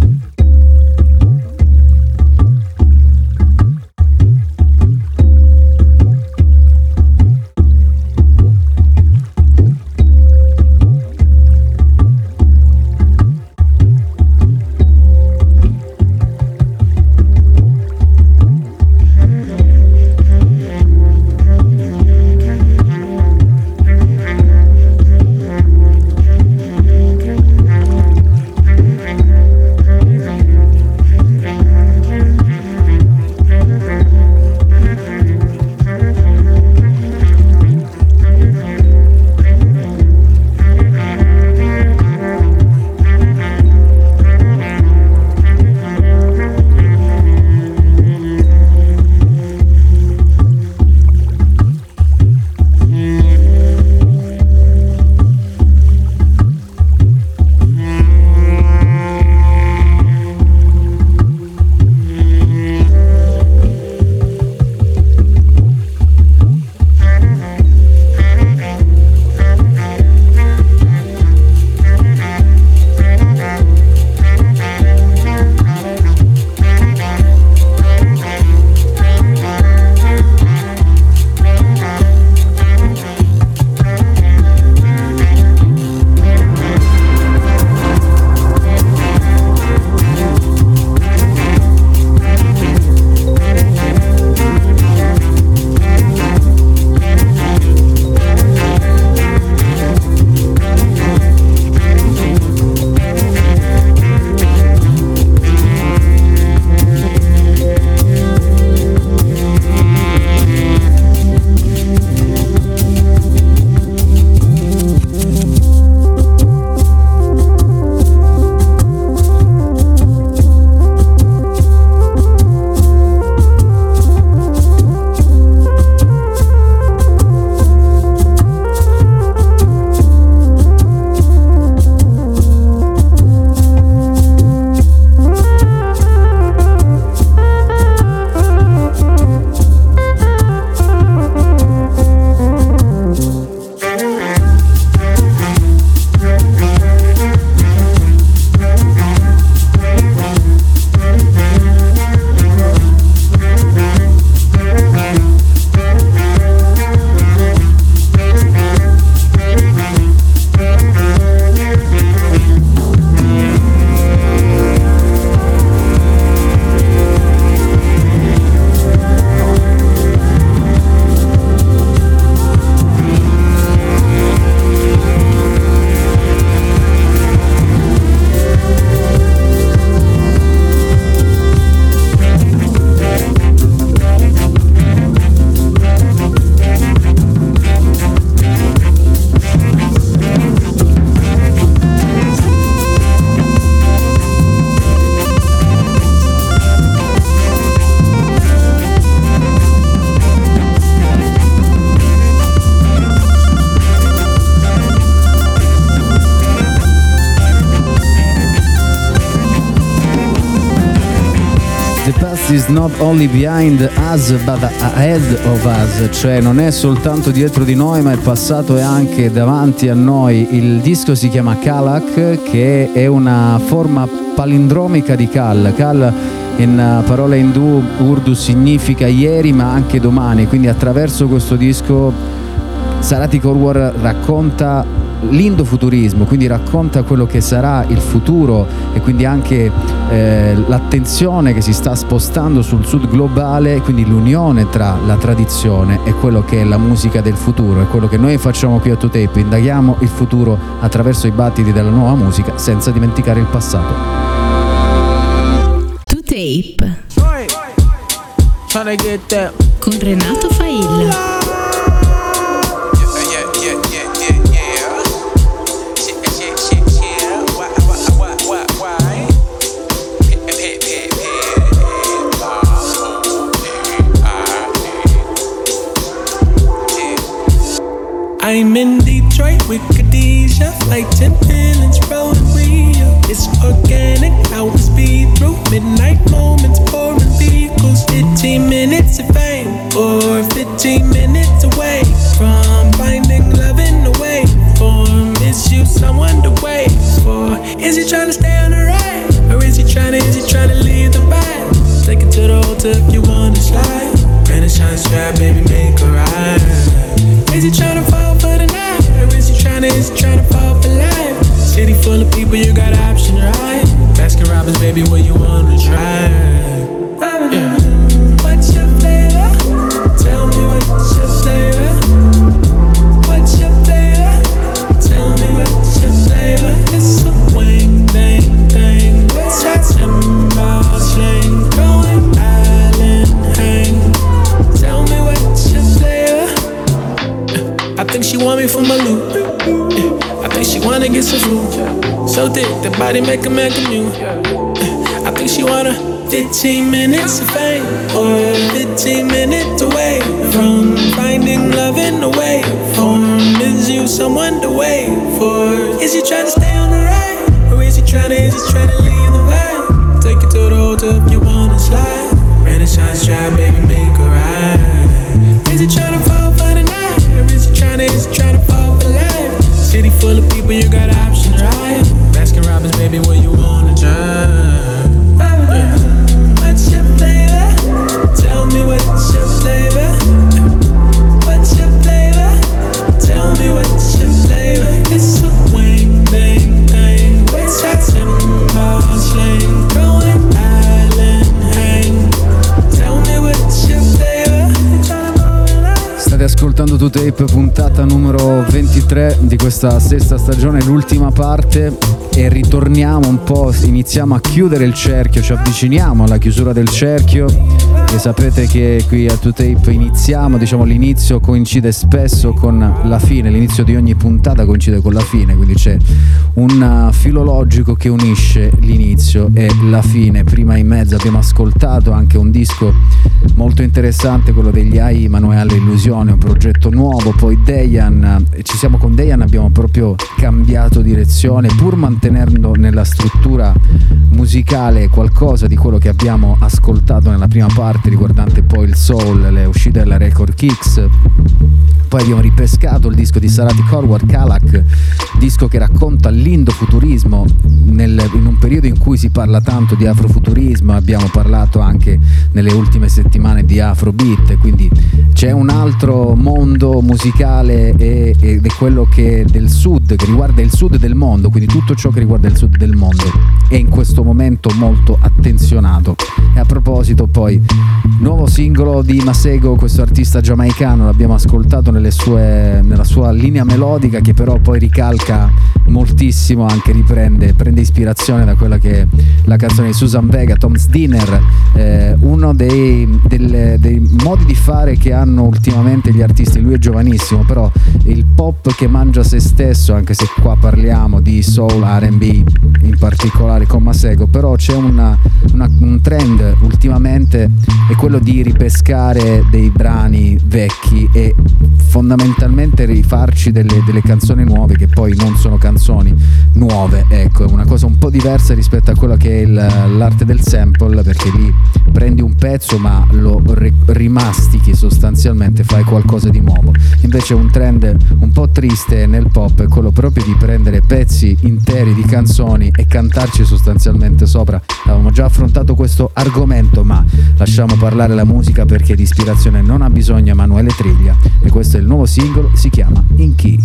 Only behind us but ahead of us, cioè non è soltanto dietro di noi ma il passato è anche davanti a noi. Il disco si chiama Kalak che è una forma palindromica di Kal. Kal in uh, parola indù urdu significa ieri ma anche domani, quindi attraverso questo disco Sarati Korwar racconta l'indofuturismo, quindi racconta quello che sarà il futuro e quindi anche eh, l'attenzione che si sta spostando sul sud globale, quindi l'unione tra la tradizione e quello che è la musica del futuro, è quello che noi facciamo qui a 2Tape, indaghiamo il futuro attraverso i battiti della nuova musica senza dimenticare il passato. 2Tape Tryna get that. con Renato Failla. I'm in Detroit with Khadijah, flight 10 minutes, road to Rio. It's organic, will speed through midnight moments, pouring vehicles. 15 minutes of fame, or 15 minutes away from finding love in the way. Form is you someone to wait for? Is he trying to stay on the ride, or is he trying to, is he trying to leave the vibe? Take it to the hotel if you wanna slide. Renaissance strap, baby, make a ride. Is he tryna fall for the night? Or is he tryna, is he tryna fall for life? City full of people, you got option, right? Baskin Robbins, baby, what you wanna try? Yeah. So thick, the body make a man. Yeah, I think she wanna 15 minutes of fame or 15 minutes away from finding love in the way. Form is you someone to wait for? Is he trying to stay on the ride or is he trying to, is he trying to leave the vibe? Take it to the hotel if you wanna slide. Renaissance drive, baby, make a ride. Is he trying to full of people, you got options, right? Baskin Robbins, baby, where you wanna Ascoltando 2Tape, puntata numero 23 di questa sesta stagione, l'ultima parte e ritorniamo un po', iniziamo a chiudere il cerchio, ci avviciniamo alla chiusura del cerchio e sapete che qui a 2Tape iniziamo, diciamo l'inizio coincide spesso con la fine, l'inizio di ogni puntata coincide con la fine, quindi c'è un uh, filo logico che unisce l'inizio e la fine. Prima in mezzo abbiamo ascoltato anche un disco molto interessante, quello degli AI Manuele Illusione, un progetto nuovo, poi Dejan, eh, ci siamo con Dejan, abbiamo proprio cambiato direzione pur mantenendo nella struttura musicale qualcosa di quello che abbiamo ascoltato nella prima parte riguardante poi il soul, le uscite della Record Kicks. Poi abbiamo ripescato il disco di Sarati Korwar, Kalak, disco che racconta l'indofuturismo nel, in un periodo in cui si parla tanto di afrofuturismo, abbiamo parlato anche nelle ultime settimane di afrobeat, quindi c'è un altro mondo musicale e- ed è quello che del sud, che riguarda il sud del mondo, quindi tutto ciò che riguarda il sud del mondo è in questo momento molto attenzionato. E a proposito poi, nuovo singolo di Masego, questo artista giamaicano, l'abbiamo ascoltato sue- nella sua linea melodica che però poi ricalca moltissimo, anche riprende, prende ispirazione da quella che è la canzone di Susan Vega, Tom's Dinner, eh, uno dei, del- dei modi di fare che hanno ultimamente gli artisti, lui è giovanissimo, però il pop che mangia se stesso, anche se qua parliamo di soul, RB in particolare con Masego, però c'è una- una- un trend ultimamente è quello di ripescare dei brani vecchi e fondamentalmente rifarci delle, delle canzoni nuove che poi non sono canzoni nuove, ecco, è una cosa un po' diversa rispetto a quella che è il- l'arte del sample, perché lì prendi un pezzo ma lo ri- rimastichi sostanzialmente, fai qualcosa di nuovo. Invece un trend un po' triste nel pop è quello proprio di prendere pezzi interi di canzoni e cantarci sostanzialmente sopra. Avevamo già affrontato questo argomento, ma lasciamo parlare la musica perché di ispirazione non ha bisogno Emanuele Triglia e questo è il nuovo singolo, si chiama In Key.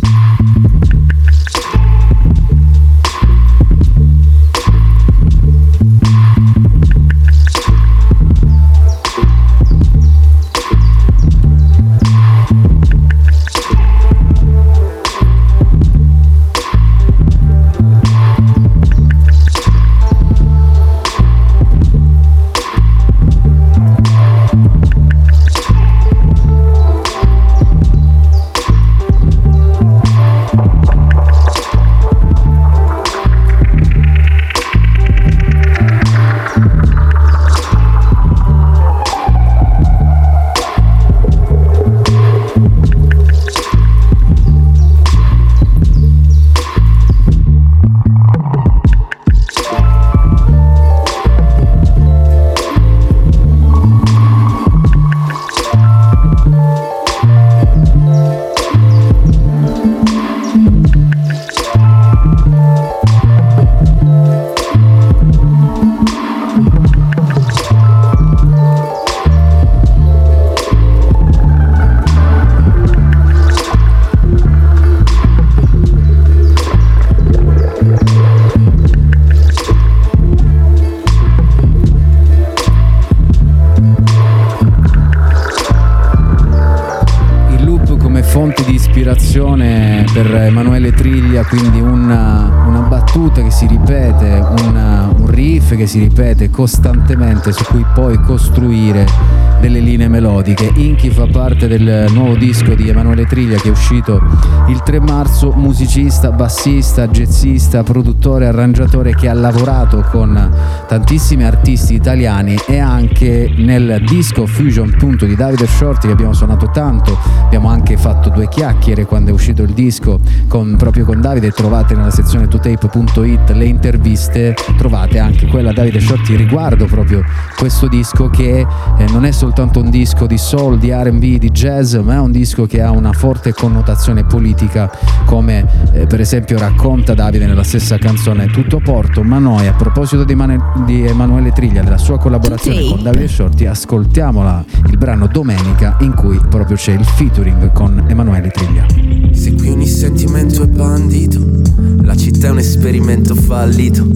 Triglia, quindi una, una battuta che si ripete, una- un riff che si ripete costantemente su cui poi costruire delle linee melodiche. Inchi fa parte del nuovo disco di Emanuele Triglia che è uscito il 3 marzo, musicista, bassista, jazzista, produttore, arrangiatore che ha lavorato con tantissimi artisti italiani e anche nel disco Fusion appunto di Davide Shorty che abbiamo suonato tanto, abbiamo anche fatto due chiacchiere quando è uscito il disco con- proprio con Davide, trovate nella sezione totape.it le interviste, trovate anche quella Davide Shorty riguardo proprio questo disco che eh, non è soltanto un disco di soul, di RB, di jazz, ma è un disco che ha una forte connotazione politica come eh, per esempio racconta Davide nella stessa canzone Tutto Porto, ma noi a proposito di, Mane- di Emanuele Triglia, della sua collaborazione con Davide Shorty, ascoltiamola il brano Domenica in cui proprio c'è il featuring con Emanuele Triglia. Se qui ogni sentimento è bandito, la città è un esperimento fallito.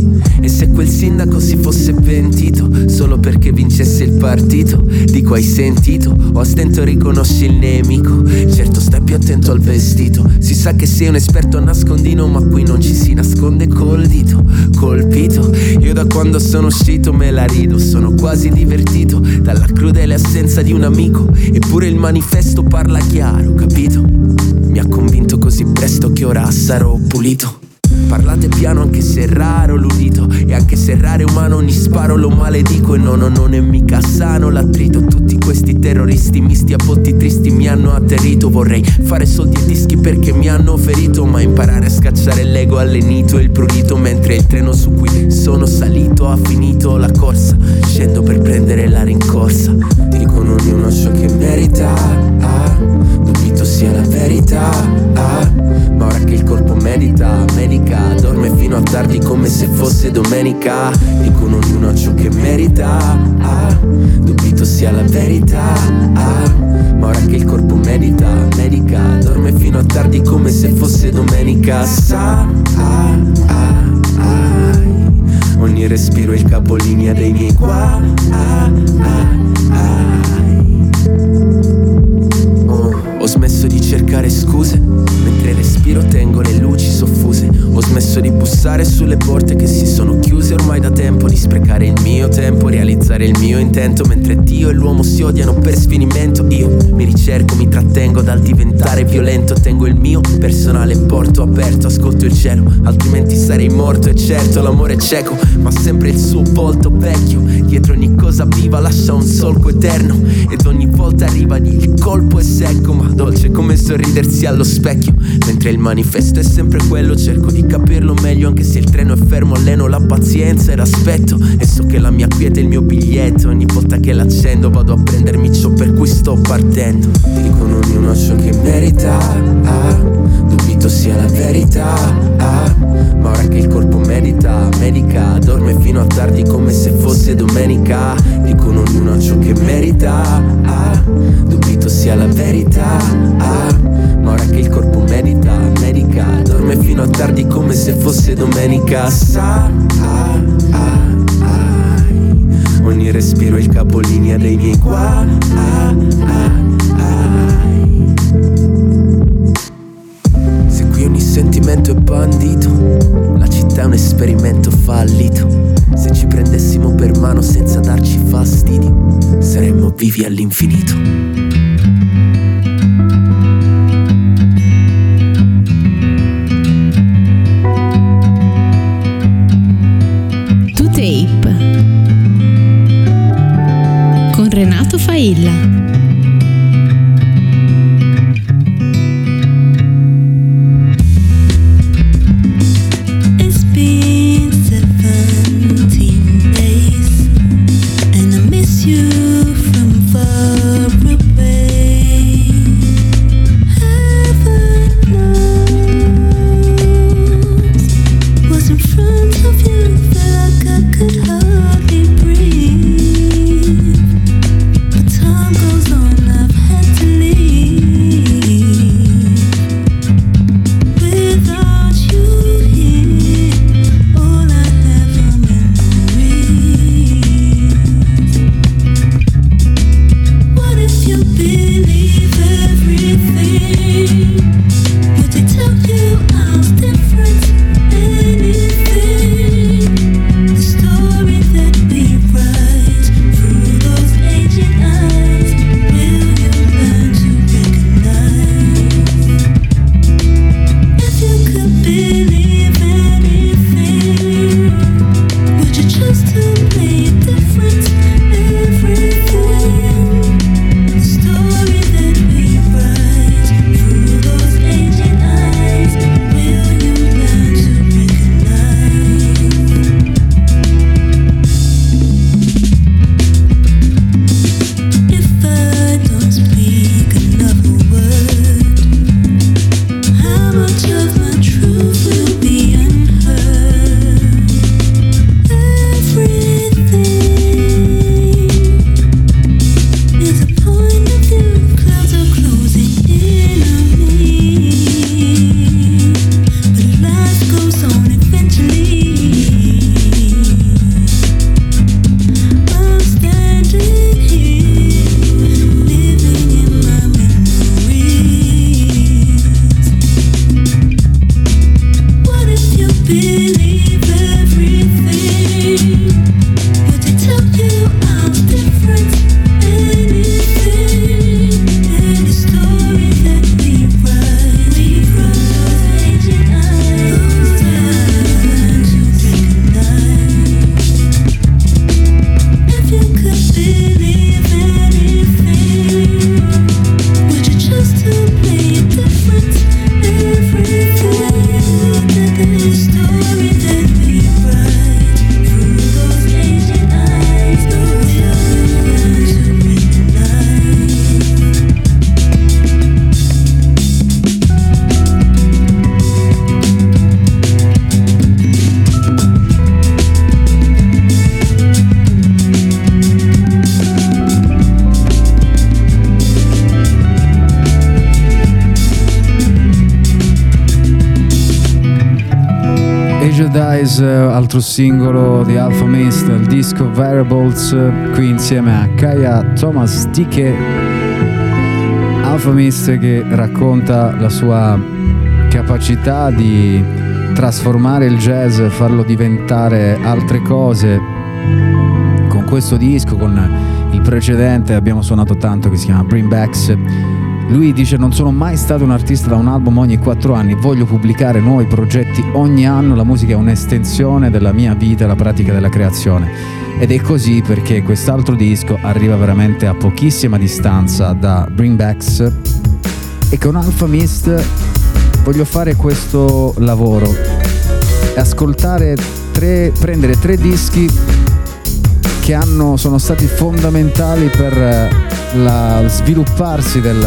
E se quel sindaco si fosse pentito solo perché vincesse il partito, dico hai sentito, o a stento riconosci il nemico. Certo stai più attento al vestito, si sa che sei un esperto a nascondino, ma qui non ci si nasconde col dito, colpito. Io da quando sono uscito me la rido, sono quasi divertito dalla crudele assenza di un amico. Eppure il manifesto parla chiaro, capito? Mi ha convinto così presto che ora sarò pulito. Parlate piano anche se è raro l'udito E anche se è raro è umano ogni sparo lo maledico E no no non è mica sano l'attrito. Tutti questi terroristi misti a botti tristi mi hanno atterrito. Vorrei fare soldi e dischi perché mi hanno ferito Ma imparare a scacciare l'ego allenito e il prurito Mentre il treno su cui sono salito ha finito la corsa. Scendo per prendere la rincorsa. Dicono ognuno ciò che merita ah, Dubito sia la verità ah, Ma ora che il corpo medita, medica Dorme fino a tardi come se fosse domenica. Dicono ognuno ciò che merita ah, Dubito sia la verità ah, Ma ora che il corpo medita, medica Dorme fino a tardi come se fosse domenica. Sa, ah, ah, ah, Ogni respiro è il capolinea dei miei qua ah, ah, Oh, ho smesso di cercare scuse Mentre respiro tengo le luci soffuse. Ho smesso di bussare sulle porte che si sono chiuse ormai da tempo Di sprecare il mio tempo, realizzare il mio intento Mentre Dio e l'uomo si odiano per sfinimento. Io mi ricerco, mi trattengo dal diventare violento Tengo il mio personale porto aperto, ascolto il cielo Altrimenti sarei morto. E certo l'amore è cieco Ma sempre il suo volto vecchio. Dietro ogni cosa viva lascia un solco eterno Ed ogni volta arriva il colpo è secco Ma dolce come sorridersi allo specchio. Mentre il manifesto è sempre quello Cerco di capirlo meglio anche se il treno è fermo Alleno la pazienza ed aspetto E so che la mia quiete è il mio biglietto. Ogni volta che l'accendo vado a prendermi ciò per cui sto partendo. Dicono ognuno ciò che merita ah, Dubito sia la verità ah, Ma ora che il corpo medita, medica Dorme fino a tardi come se fosse domenica. Dicono ognuno ciò che merita ah, Dubito sia la verità ah, Ma ora che il corpo medita, medica Dorme fino a tardi come se fosse domenica. Sa, ah, ah, ah, Ogni respiro è il capolinea dei miei qua. Ah, ah, ah. Se qui ogni sentimento è bandito La città è un esperimento fallito. Se ci prendessimo per mano senza darci fastidio Saremmo vivi all'infinito Renato Failla. Dies, eh, altro singolo di Alpha Mist, il disco Variables, eh, qui insieme a Kaya Thomas Tike. Alpha Mist che racconta la sua capacità di trasformare il jazz, farlo diventare altre cose. Con questo disco, con il precedente, abbiamo suonato tanto che si chiama Bring Backs. Lui dice non sono mai stato un artista da un album ogni quattro anni, voglio pubblicare nuovi progetti ogni anno, la musica è un'estensione della mia vita la pratica della creazione. Ed è così perché quest'altro disco arriva veramente a pochissima distanza da Bring Backs. E con Alpha Mist voglio fare questo lavoro. E ascoltare tre, prendere tre dischi che hanno, sono stati fondamentali per eh, la svilupparsi del,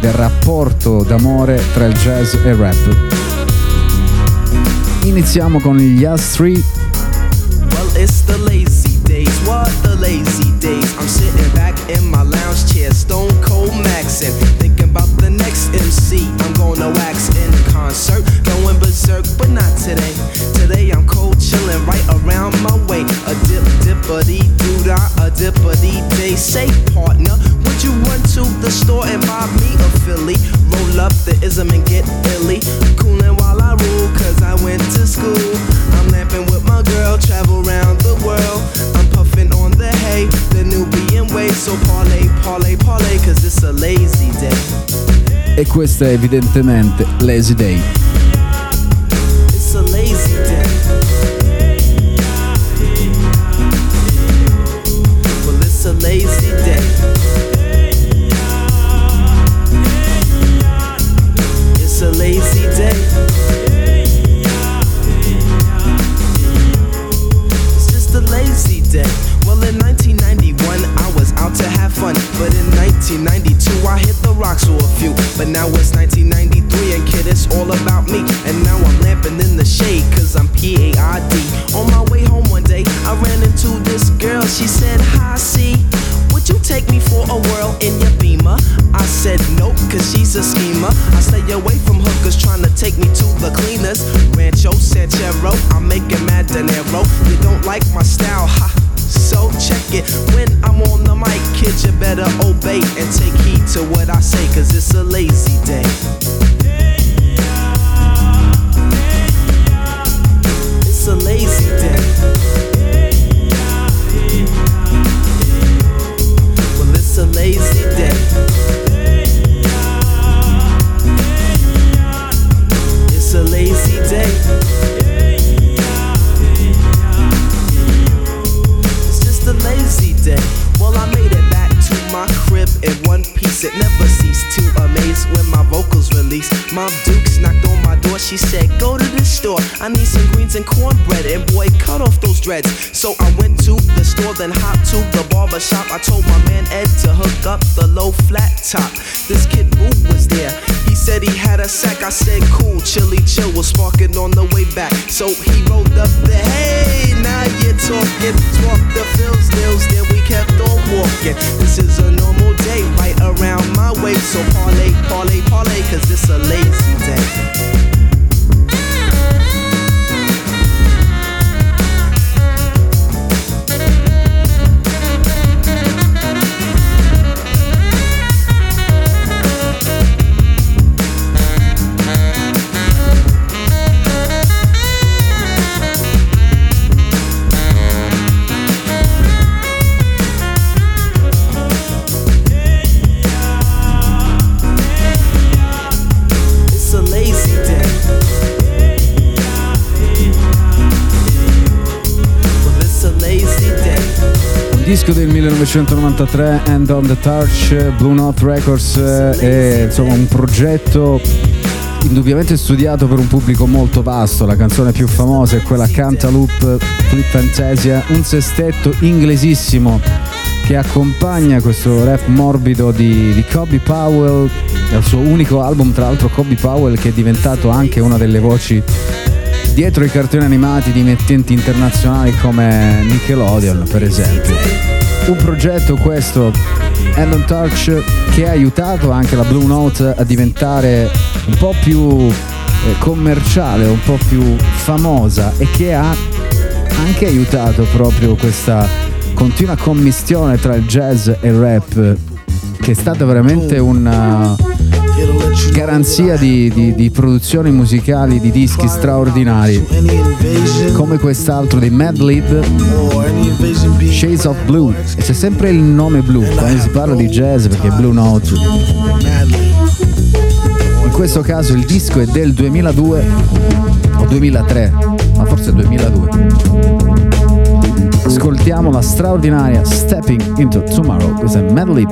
del rapporto d'amore tra il jazz e il rap. Iniziamo con gli 3 Well, What the lazy days? I'm sitting back in my lounge chair, stone cold maxing, thinking about the next MC. I'm gonna wax in concert, going berserk, but not today. Today I'm cold chilling right around my way. A dip dippity doo dah, a dippity day. Say partner, would you run to the store and buy me a Philly? Roll up the ism and get illy. Coolin' while I rule, cause I went to school. I'm lamping with my girl, travel around the world. I'm hay, the Nubian way. So parlay, parlay, parlay, cause it's a lazy day. e questa è evidentemente Lazy Day. But now it's 1993, and kid, it's all about me. And now I'm lamping in the shade, cause I'm P-A-I-D. On my way home one day, I ran into this girl. She said, Hi, C. Would you take me for a whirl in your beamer? I said nope, cause she's a schemer. I stay away from hookers trying to take me to the cleaners. Rancho Sanchero, I'm making mad dinero. You don't like my style, ha. So check it when I'm on the mic, kid. You better obey and take heed to what I say, cause it's a lazy day. It's a lazy day. Well, it's a lazy day. It's a lazy day. It's just a lazy day. In one piece. It never ceased to amaze when my vocals released. Mom Dukes knocked on my door. She said, Go to the store. I need some greens and cornbread. And boy, cut off those dreads. So I went to the store, then hopped to the barber shop. I told my man Ed to hook up the low flat top. This kid Boo was there. He said he had a sack. I said, Cool, chilly chill was sparking on the way back. So he rolled up the hey, now you're talking. Talk the fills, nails, then we kept on walking. This is a normal day right around my way. So parlay, parlay, parlay, cause it's a lazy day. Disco del 1993, Hand on the Touch, Blue Note Records, eh, è insomma un progetto indubbiamente studiato per un pubblico molto vasto. La canzone più famosa è quella Cantaloupe Flip Fantasia, un sestetto inglesissimo che accompagna questo rap morbido di, di Kobe Powell, il suo unico album, tra l'altro Kobe Powell che è diventato anche una delle voci dietro i cartoni animati di emittenti internazionali come Nickelodeon per esempio. Un progetto questo, on Touch, che ha aiutato anche la Blue Note a diventare un po' più eh, commerciale, un po' più famosa e che ha anche aiutato proprio questa continua commistione tra il jazz e il rap che è stata veramente una, garanzia di, di- di produzioni musicali di dischi straordinari come quest'altro di Mad Lib Shades of Blue. E c'è sempre il nome blu quando si parla di jazz perché Blue Note. In questo caso il disco è del 2002 o 2003 ma forse 2002 ascoltiamo la straordinaria Stepping into Tomorrow questa è Mad Lib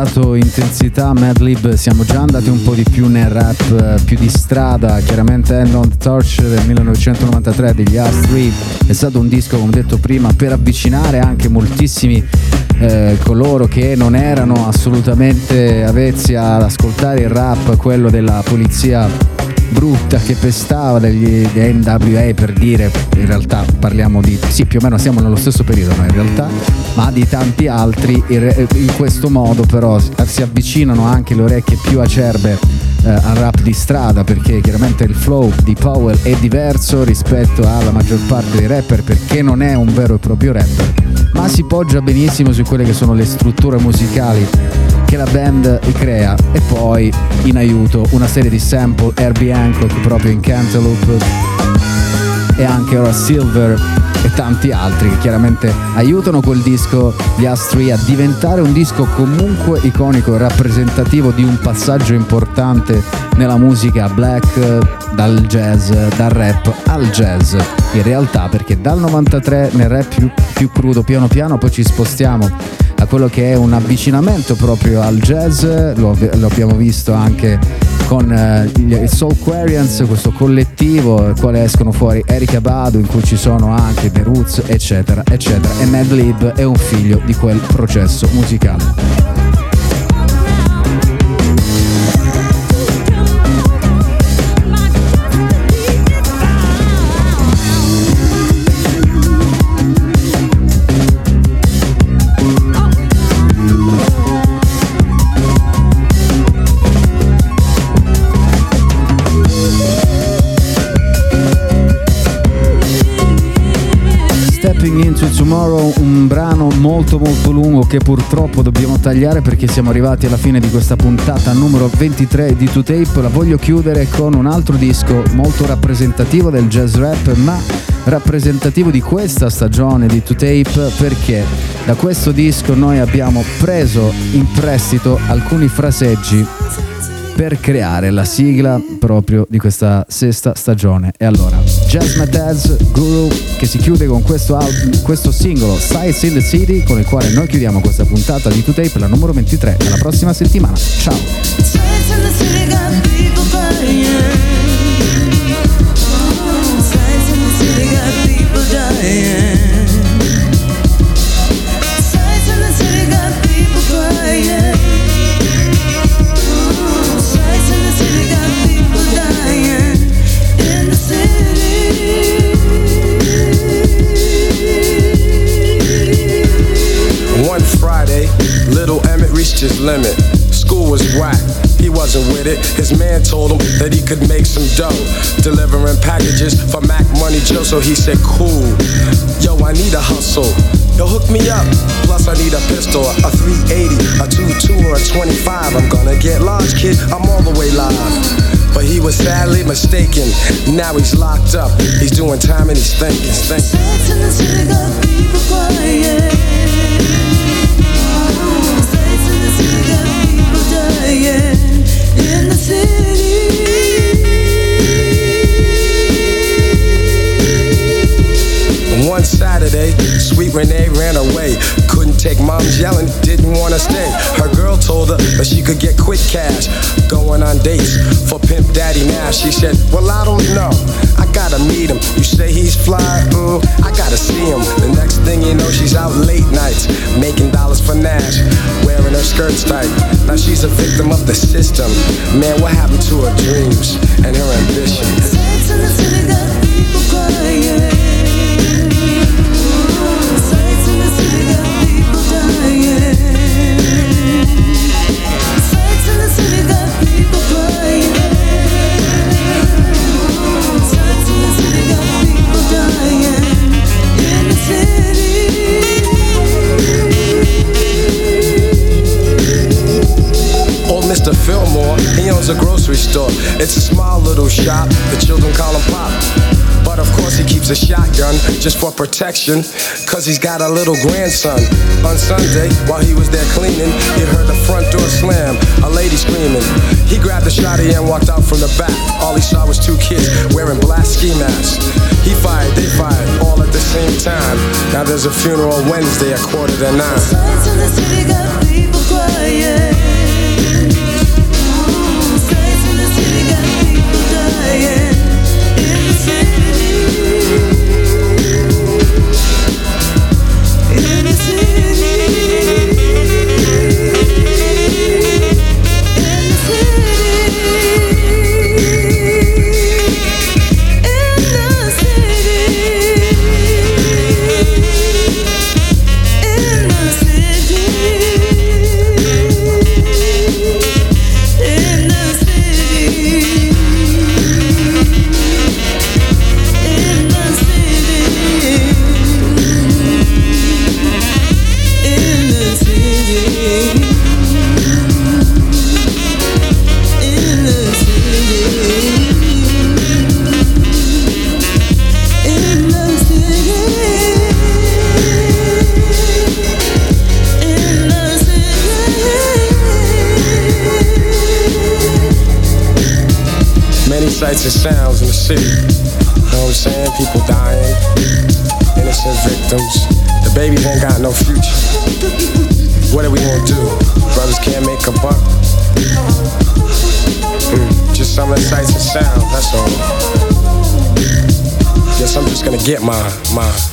cambiato intensità Madlib, siamo già andati un po' di più nel rap eh, più di strada, chiaramente End on the Torch del 1993 degli R3 è stato un disco come detto prima per avvicinare anche moltissimi eh, coloro che non erano assolutamente avvezzi ad ascoltare il rap, quello della polizia brutta che pestava degli NWA per dire in realtà parliamo di sì più o meno siamo nello stesso periodo no, in realtà ma di tanti altri in questo modo però si avvicinano anche le orecchie più acerbe eh, al rap di strada perché chiaramente il flow di Powell è diverso rispetto alla maggior parte dei rapper perché non è un vero e proprio rapper. Ma si poggia benissimo su quelle che sono le strutture musicali che la band crea e poi in aiuto una serie di sample Herbie Hancock proprio in Cantaloupe e anche ora Silver e tanti altri che chiaramente aiutano quel disco di Astri a diventare un disco comunque iconico e rappresentativo di un passaggio importante nella musica black dal jazz, dal rap al jazz in realtà perché dal 93 nel rap più, più crudo piano piano poi ci spostiamo a quello che è un avvicinamento proprio al jazz, lo, lo abbiamo visto anche con eh, il Soul Quarians, questo collettivo al quale escono fuori Erika Badu, in cui ci sono anche The Roots, eccetera, eccetera. E Mad Lib è un figlio di quel processo musicale. Tomorrow, un brano molto molto lungo che purtroppo dobbiamo tagliare perché siamo arrivati alla fine di questa puntata numero 23 di 2Tape. La voglio chiudere con un altro disco molto rappresentativo del jazz rap, ma rappresentativo di questa stagione di 2Tape perché da questo disco noi abbiamo preso in prestito alcuni fraseggi per creare la sigla proprio di questa sesta stagione. E allora, Jazz Mataz Guru che si chiude con questo, album, questo singolo Sights in the City con il quale noi chiudiamo questa puntata di 2Tape, la numero 23. Alla prossima settimana. Ciao! Reached his limit. School was whack, he wasn't with it. His man told him that he could make some dough. Delivering packages for Mac Money Joe, so he said, Cool. Yo, I need a hustle. Yo, hook me up. Plus, I need a pistol, a 380, a 22, or a 25. I'm gonna get large, kid. I'm all the way live. But he was sadly mistaken. Now he's locked up. He's doing time and he's thinking, thinking. One Saturday, sweet Renee ran away. Couldn't take mom's yelling, didn't wanna stay. Her girl told her that she could get quick cash. Going on dates for Pimp Daddy now. She said, Well, I don't know. I gotta meet him. You say he's fly? Mm, I gotta see him. The next thing you know, she's out late nights, making dollars for Nash, wearing her skirts tight. Now she's a victim of the system. Man, what happened to her dreams and her ambitions? He owns a grocery store. It's a small little shop, the children call him Pop. But of course, he keeps a shotgun just for protection, cause he's got a little grandson. On Sunday, while he was there cleaning, he heard the front door slam, a lady screaming. He grabbed the shotty and walked out from the back. All he saw was two kids wearing black ski masks. He fired, they fired, all at the same time. Now there's a funeral Wednesday at quarter to nine. Many get my, my.